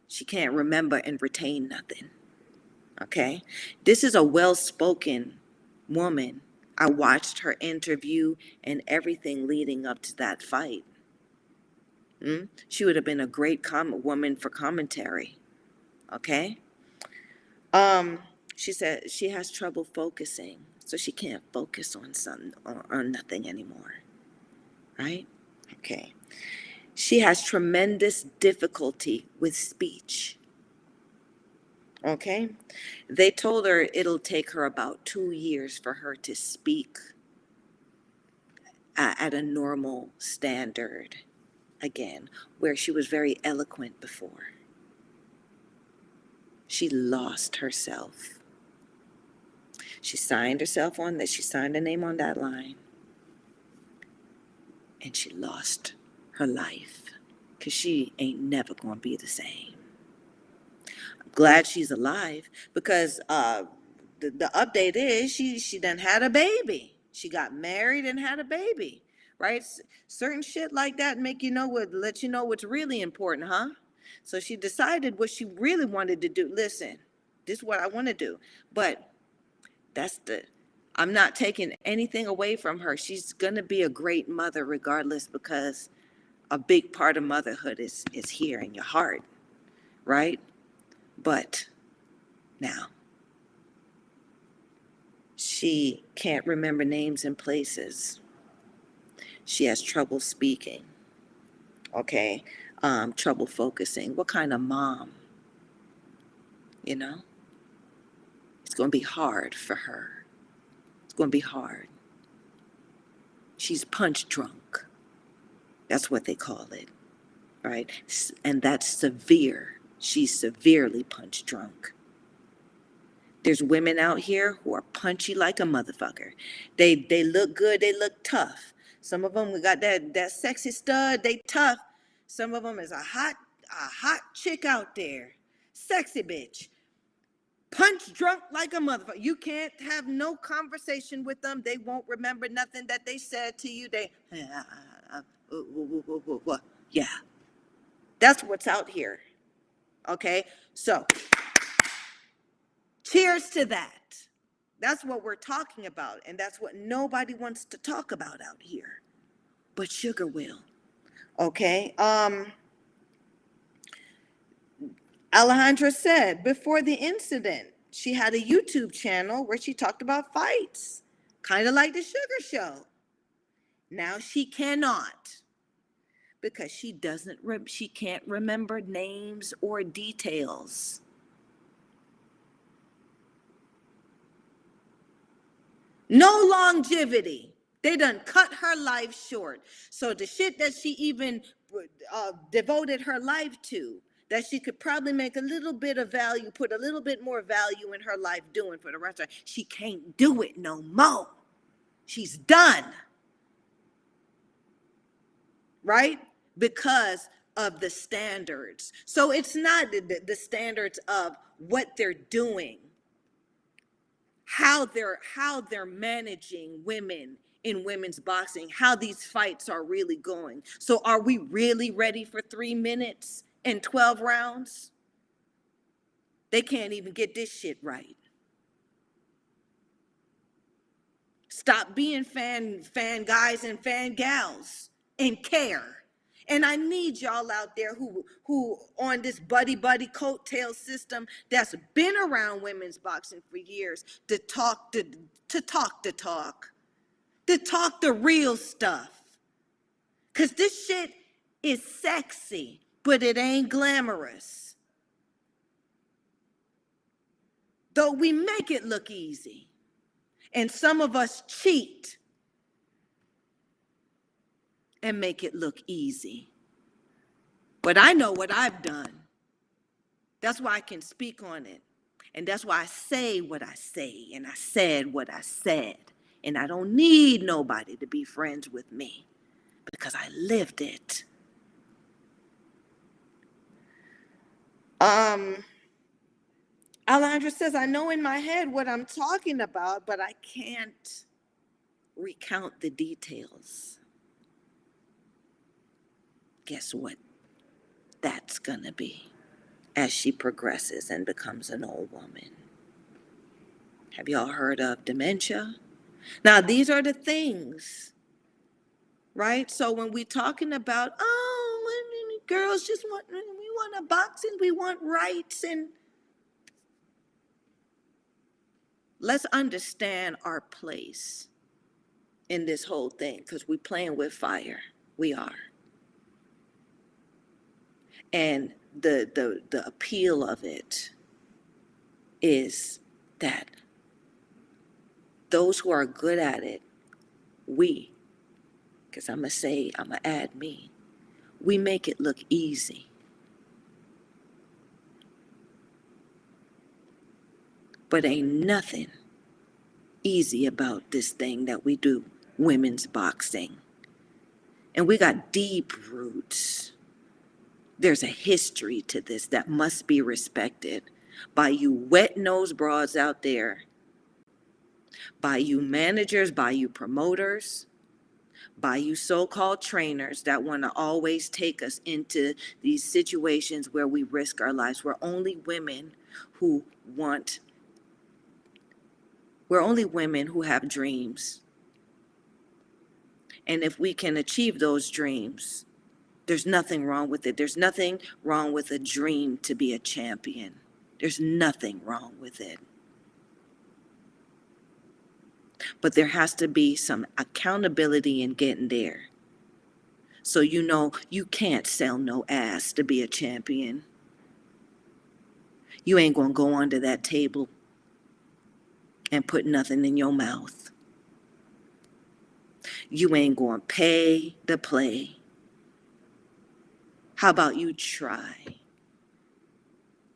She can't remember and retain nothing. Okay? This is a well-spoken woman. I watched her interview and everything leading up to that fight. Mm? She would have been a great com- woman for commentary. Okay. Um, she said she has trouble focusing, so she can't focus on some on, on nothing anymore. Right? Okay. She has tremendous difficulty with speech. Okay? They told her it'll take her about two years for her to speak at a normal standard again, where she was very eloquent before. She lost herself. She signed herself on that, she signed her name on that line, and she lost her life because she ain't never gonna be the same. I'm glad she's alive because uh, the, the update is she she done had a baby. She got married and had a baby, right? S- certain shit like that make you know what let you know what's really important, huh? So she decided what she really wanted to do. Listen, this is what I want to do, but that's the. I'm not taking anything away from her. She's gonna be a great mother regardless because a big part of motherhood is is here in your heart, right? But now she can't remember names and places. She has trouble speaking. Okay, um, trouble focusing. What kind of mom? You know, going to be hard for her. It's going to be hard. She's punch drunk. That's what they call it, right? And that's severe. She's severely punch drunk. There's women out here who are punchy like a motherfucker. They they look good, they look tough. Some of them got that that sexy stud, they tough. Some of them is a hot a hot chick out there. Sexy bitch. Punch drunk like a motherfucker. You can't have no conversation with them. They won't remember nothing that they said to you. They yeah. That's what's out here. Okay? So, Cheers to that. That's what we're talking about. And that's what nobody wants to talk about out here. But sugar will. Okay. Um Alejandra said before the incident, she had a YouTube channel where she talked about fights, kind of like the sugar show. Now she cannot because she doesn't rem- she can't remember names or details. No longevity. They done cut her life short. So the shit that she even uh, devoted her life to, that she could probably make a little bit of value, put a little bit more value in her life doing for the rest of her, she can't do it no more. She's done. Right? Because of the standards. So it's not the, the- standards of what they're doing how they're how they're managing women in women's boxing how these fights are really going so are we really ready for three minutes and 12 rounds they can't even get this shit right. Stop being fan fan guys and fan gals and care. And i need y'all out there who who on this buddy buddy coattail system that's been around women's boxing for years to talk to to talk to talk to talk the real stuff. Because this shit is sexy but it ain't glamorous though we make it look easy and some of us cheat and make it look easy. But I know what I've done. That's why I can speak on it. And that's why I say what I say. And I said what I said. And I don't need nobody to be friends with me because I lived it. Um, Alondra says, I know in my head what I'm talking about, but I can't recount the details. Guess what? That's gonna be as she progresses and becomes an old woman. Have y'all heard of dementia? Now, these are the things, right? So when we're talking about, oh, girls just want, want a boxing, we want rights, and let's understand our place in this whole thing because we're playing with fire. We are. And the the the appeal of it is that those who are good at it, we, because I'm going to say, I'm going to add me, we make it look easy. But ain't nothing easy about this thing that we do, women's boxing. And we got deep roots. There's a history to this that must be respected by you wet nosed broads out there, by you managers, by you promoters, by you so called trainers that want to always take us into these situations where we risk our lives. We're only women who want, we're only women who have dreams. And if we can achieve those dreams, there's nothing wrong with it. There's nothing wrong with a dream to be a champion. There's nothing wrong with it. But there has to be some accountability in getting there. So you know you can't sell no ass to be a champion. You ain't gonna go under that table and put nothing in your mouth. You ain't gonna pay to play. How about you try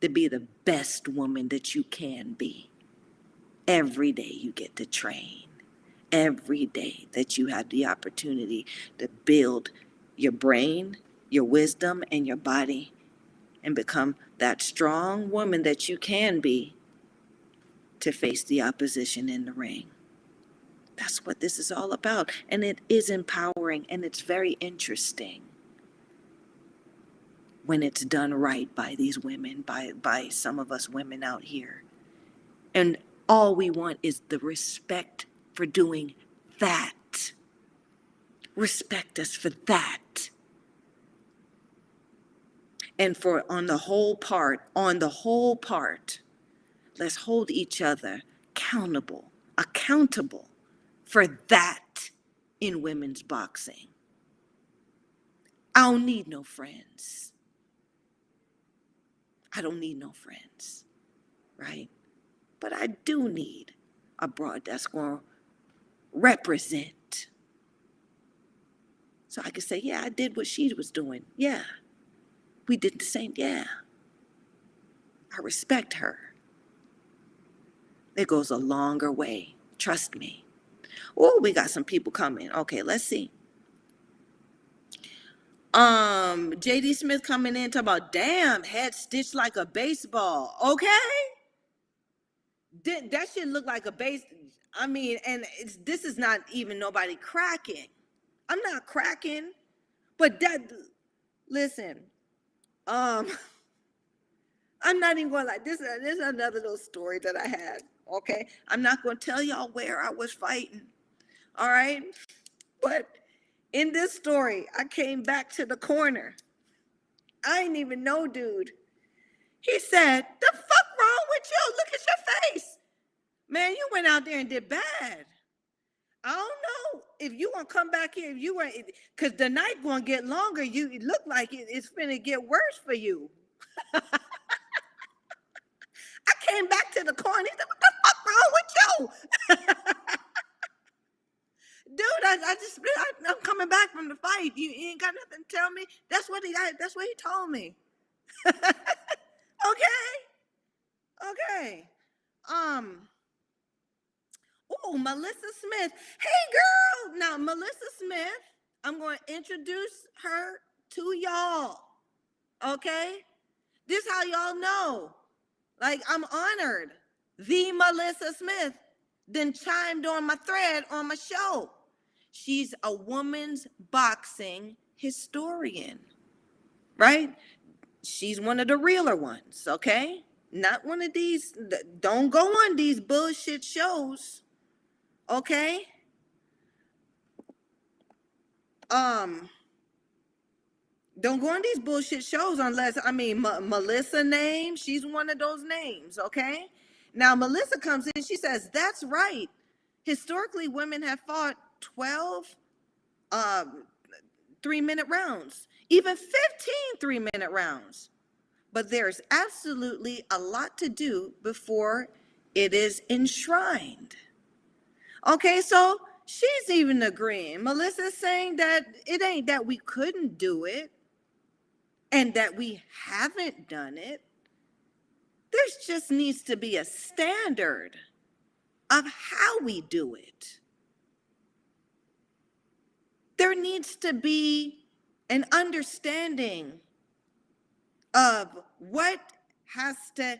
to be the best woman that you can be? Every day you get to train. Every day that you have the opportunity to build your brain, your wisdom, and your body and become that strong woman that you can be to face the opposition in the ring. That's what this is all about. And it is empowering and it's very interesting when it's done right by these women, by, by some of us women out here. And all we want is the respect for doing that. Respect us for that. And for on the whole part, on the whole part, let's hold each other accountable, accountable for that in women's boxing. I don't need no friends. I don't need no friends, right? But I do need a broad that's going to represent. So I could say, yeah, I did what she was doing. Yeah. We did the same. Yeah. I respect her. It goes a longer way. Trust me. Oh, we got some people coming. Okay, let's see. Um, JD Smith coming in talking about damn head stitched like a baseball. Okay. Did that shit look like a base? I mean, and this is not even nobody cracking. I'm not cracking, but that listen, um, I'm not even going like this. This is another little story that I had. Okay, I'm not going to tell y'all where I was fighting. All right, but in this story, I came back to the corner. I didn't even know, dude. He said, "The fuck wrong with you? Look at your face, man. You went out there and did bad." I don't know if you want to come back here. If you were, because the night going to get longer. You look like it, it's going to get worse for you. I came back to the corner. He said, "What the fuck wrong with you?" Dude, I, I just I, I'm coming back from the fight. You, you ain't got nothing to tell me. That's what he I, that's what he told me. okay. Okay. Um Oh, Malissa Smith. Hey girl. Now Malissa Smith, I'm going to introduce her to y'all. Okay? This how y'all know. Like I'm honored. The Malissa Smith then chimed on my thread on my show. She's a woman's boxing historian, right? She's one of the realer ones, okay? Not one of these, don't go on these bullshit shows, okay? Um, don't go on these bullshit shows unless, I mean, M- Malissa name, she's one of those names, okay? Now, Malissa comes in, she says, That's right. Historically, women have fought 12 um, three minute rounds, even 15 three minute rounds. but there's absolutely a lot to do before it is enshrined. Okay, so she's even agreeing. Malissa's saying that it ain't that we couldn't do it and that we haven't done it. there just needs to be a standard of how we do it. There needs to be an understanding of what has to,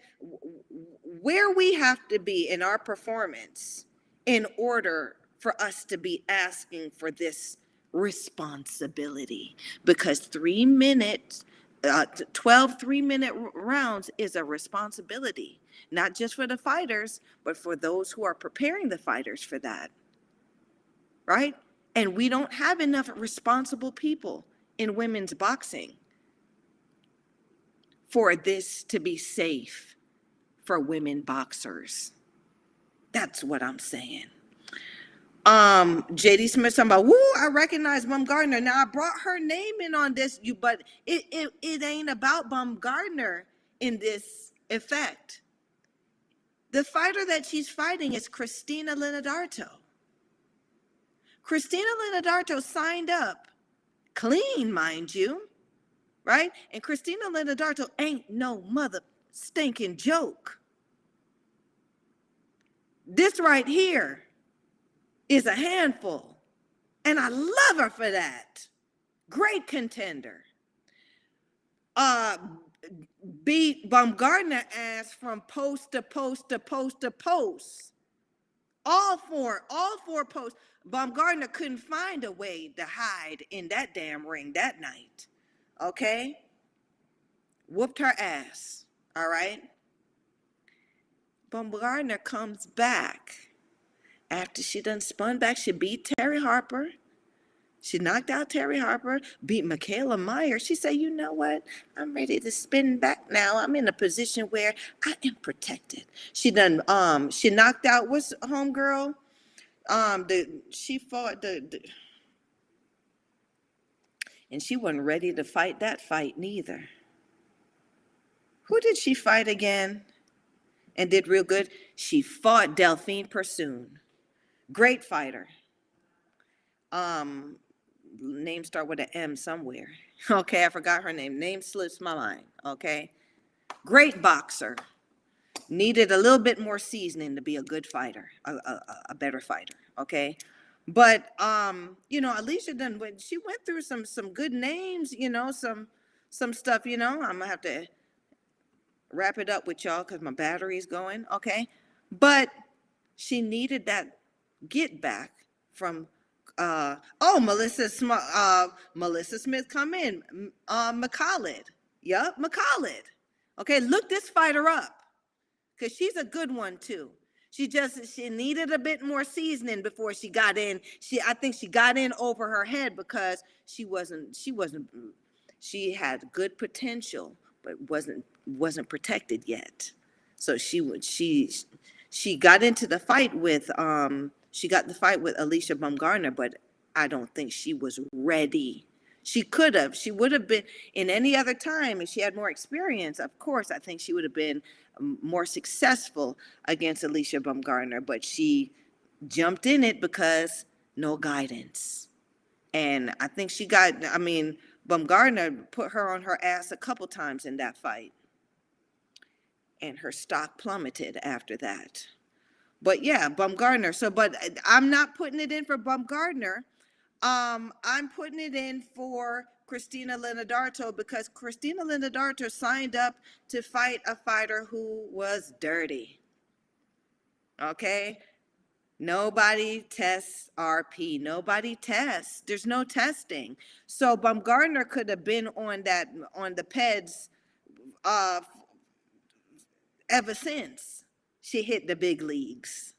where we have to be in our performance in order for us to be asking for this responsibility. Because three minutes, uh, t- 12 three minute rounds is a responsibility, not just for the fighters, but for those who are preparing the fighters for that. Right? And we don't have enough responsible people in women's boxing for this to be safe for women boxers. That's what I'm saying. Um, JD Smith about, woo, I recognize Baumgardner. Now I brought her name in on this, you but it it, it ain't about Baumgardner in this effect. The fighter that she's fighting is Christina Linardatou. Christina Linardatou signed up clean, mind you, right? And Christina Linardatou ain't no mother stinking joke. This right here is a handful. And I love her for that. Great contender. Uh beat Baumgardner ass from post to post to post to post. All four, all four posts. Baumgardner couldn't find a way to hide in that damn ring that night. Okay? Whooped her ass. All right? Baumgardner comes back after she done spun back. She beat Terri Harper. She knocked out Terri Harper, beat Mikaela Mayer. She said, You know what? I'm ready to spin back now. I'm in a position where I am protected. She done um she knocked out what's homegirl? Um the she fought the, the and she wasn't ready to fight that fight neither. Who did she fight again and did real good? She fought Delfine Persoon. Great fighter. Um, name start with an M somewhere. Okay, I forgot her name. Name slips my mind. Okay. Great boxer. Needed a little bit more seasoning to be a good fighter, a, a, a- better fighter. Okay. But um, you know, Alycia done when she went through some some good names, you know, some some stuff, you know. I'm gonna have to wrap it up with y'all because my battery's going. Okay. But she needed that get back from uh oh Malissa uh Malissa Smith come in uh Mekhaled. Yep Mekhaled. Okay look this fighter up because she's a good one too. She just she needed a bit more seasoning before she got in. She I think she got in over her head because she wasn't she wasn't she had good potential but wasn't wasn't protected yet. So she would she she got into the fight with um she got the fight with Alycia Baumgardner, but I don't think she was ready. She could have. She would have been in any other time if she had more experience. Of course, I think she would have been um, more successful against Alycia Baumgardner, but she jumped in it because no guidance. And I think she got, I mean, Baumgardner put her on her ass a couple times in that fight. And her stock plummeted after that. But yeah, Baumgardner. So, but uh, I'm not putting it in for Baumgardner. Um, I'm putting it in for Christina Linardatou because Christina Linardatou signed up to fight a fighter who was dirty. Okay? Nobody tests RP. Nobody tests. There's no testing. So Baumgardner could have been on that on the PEDs uh ever since she hit the big leagues.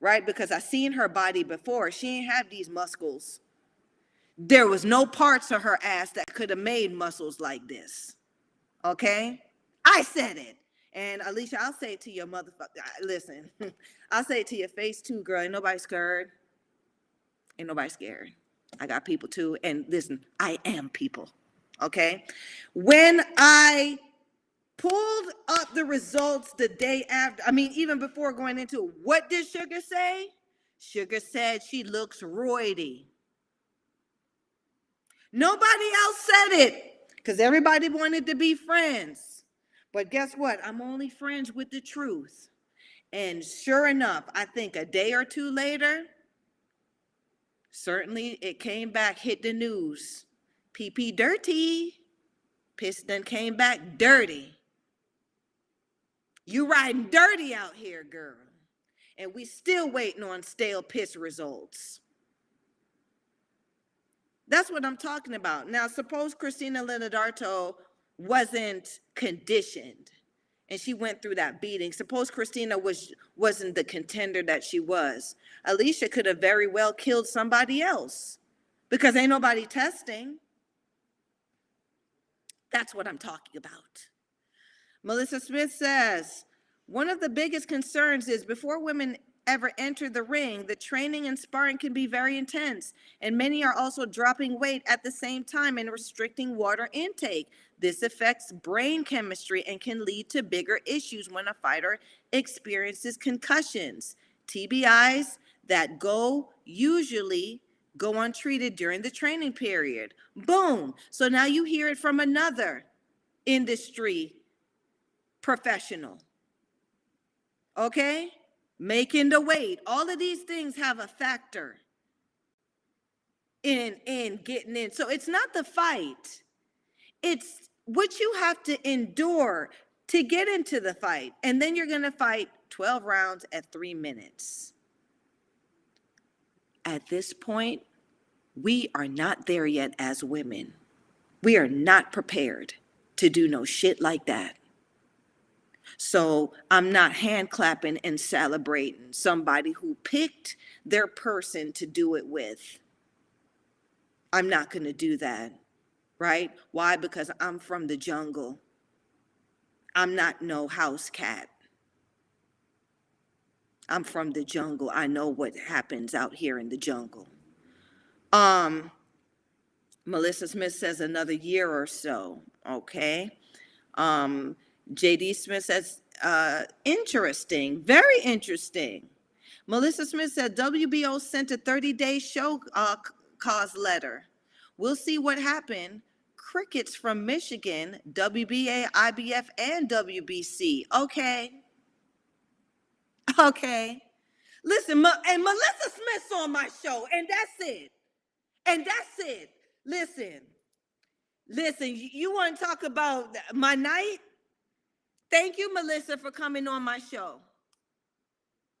Right? Because I seen her body before. She ain't have these muscles. There was no parts of her ass that could have made muscles like this. Okay? I said it. And Alycia, I'll say it to your motherfucker. Listen, I'll say it to your face too, girl. Ain't nobody scared. Ain't nobody scared. I got people too. And listen, I am people. Okay? When I pulled up the results the day after. I mean, even before going into what did Sugar say? Sugar said she looks roidy. Nobody else said it because everybody wanted to be friends. But guess what? I'm only friends with the truth. And sure enough, I think a day or two later, certainly it came back, hit the news. PP dirty. Piston came back dirty. You riding dirty out here, girl. And we still waiting on stale piss results. That's what I'm talking about. Now, suppose Christina Linardatou wasn't conditioned and she went through that beating. Suppose Christina was wasn't the contender that she was. Alycia could have very well killed somebody else because ain't nobody testing. That's what I'm talking about. Malissa Smith says, one of the biggest concerns is before women ever enter the ring, the training and sparring can be very intense, and many are also dropping weight at the same time and restricting water intake. This affects brain chemistry and can lead to bigger issues when a fighter experiences concussions. TBIs that go usually go untreated during the training period. Boom. So now you hear it from another industry professional. Okay? Making the weight. All of these things have a factor in in getting in. So it's not the fight. It's what you have to endure to get into the fight. And then you're going to fight 12 rounds at 3 minutes. At this point, we are not there yet as women. We are not prepared to do no shit like that. So I'm not hand clapping and celebrating somebody who picked their person to do it with. I'm not going to do that, right? Why? Because I'm from the jungle. I'm not no house cat. I'm from the jungle. I know what happens out here in the jungle. Um, Malissa Smith says another year or so. Okay. Um, JD Smith says, uh, interesting, very interesting. Malissa Smith said WBO sent a 30 day show uh, cause letter. We'll see what happened. Crickets from Michigan, WBA, IBF, and WBC. Okay. Okay. Listen, and Malissa Smith's on my show, and that's it. And that's it. Listen, listen, you, you want to talk about my night? Thank you, Malissa, for coming on my show.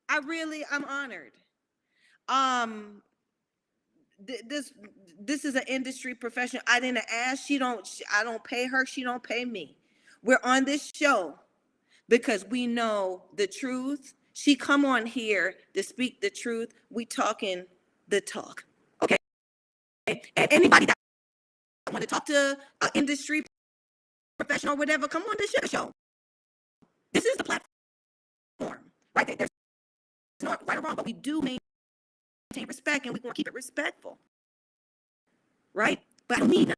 I really, I'm honored. Um, th- this this is an industry professional. I didn't ask. She don't. sh- I don't pay her. She don't pay me. We're on this show because we know the truth. She come on here to speak the truth. We talking the talk. Okay. And anybody that want to talk to an industry professional whatever, come on the show. This is the platform, right? There- There's not right or wrong, but we do maintain respect and we want to keep it respectful, right? But I don't need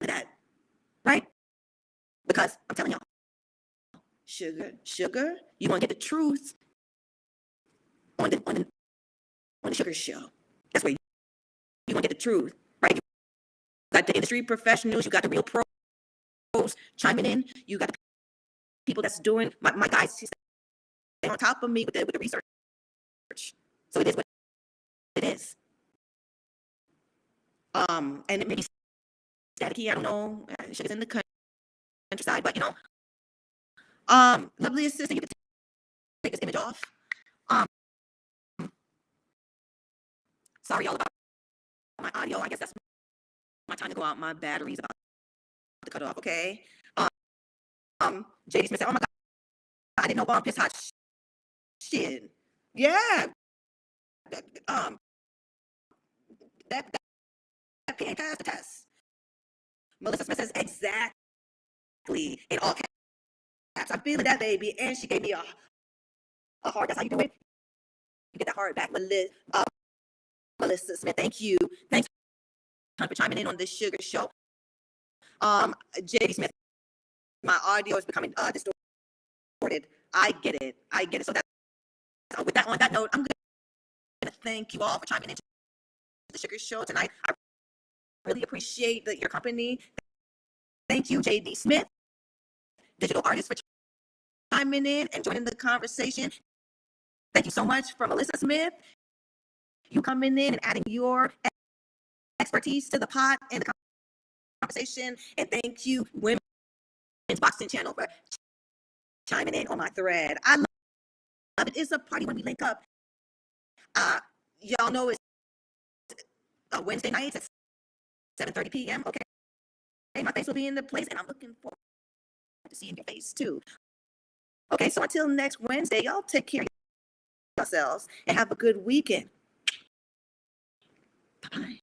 that, right? Because I'm telling y'all, sugar, sugar, you want to get the truth on the on the on the sugar show. That's where you, want to get the truth, right? You got the industry professionals, you got the real pros chiming in, you got the people that's doing my, my guys on top of me with the with the research. So it is what it is. Um, and it may be staticky, I don't know. She's in the countryside, but you know. Um, lovely assistant, you can take this image off. Um, sorry all about my audio. I guess that's my time to go out. My battery's about to cut off. Okay. Um, JD Smith said, "Oh my God, I didn't know bomb piss hot shit." Yeah. Um, that that, ain't passed the test. Malissa Smith says, "Exactly." In all caps, I'm feeling that baby, and she gave me a a heart. That's how you do it. You get that heart back, Malissa. Uh, Malissa Smith, thank you. Thanks for chiming in on this sugar show. Um, JD Smith my audio is becoming uh, distorted. I get it. I get it. So that so with that on that note, I'm gonna thank you all for chiming into the Sugar Show tonight. I really appreciate the, your company. Thank you, JD Smith, digital artist, for chiming in and joining the conversation. Thank you so much for Malissa Smith. You coming in and adding your expertise to the pot and the conversation. And thank you, Boxing Channel, for chiming in on my thread. I love it. It's a party when we link up. Uh, y'all know it's uh, Wednesday nights at 7:30 p.m. Okay, my face will be in the place, and I'm looking forward to seeing your face too. Okay, so until next Wednesday, y'all take care of yourselves and have a good weekend. Bye.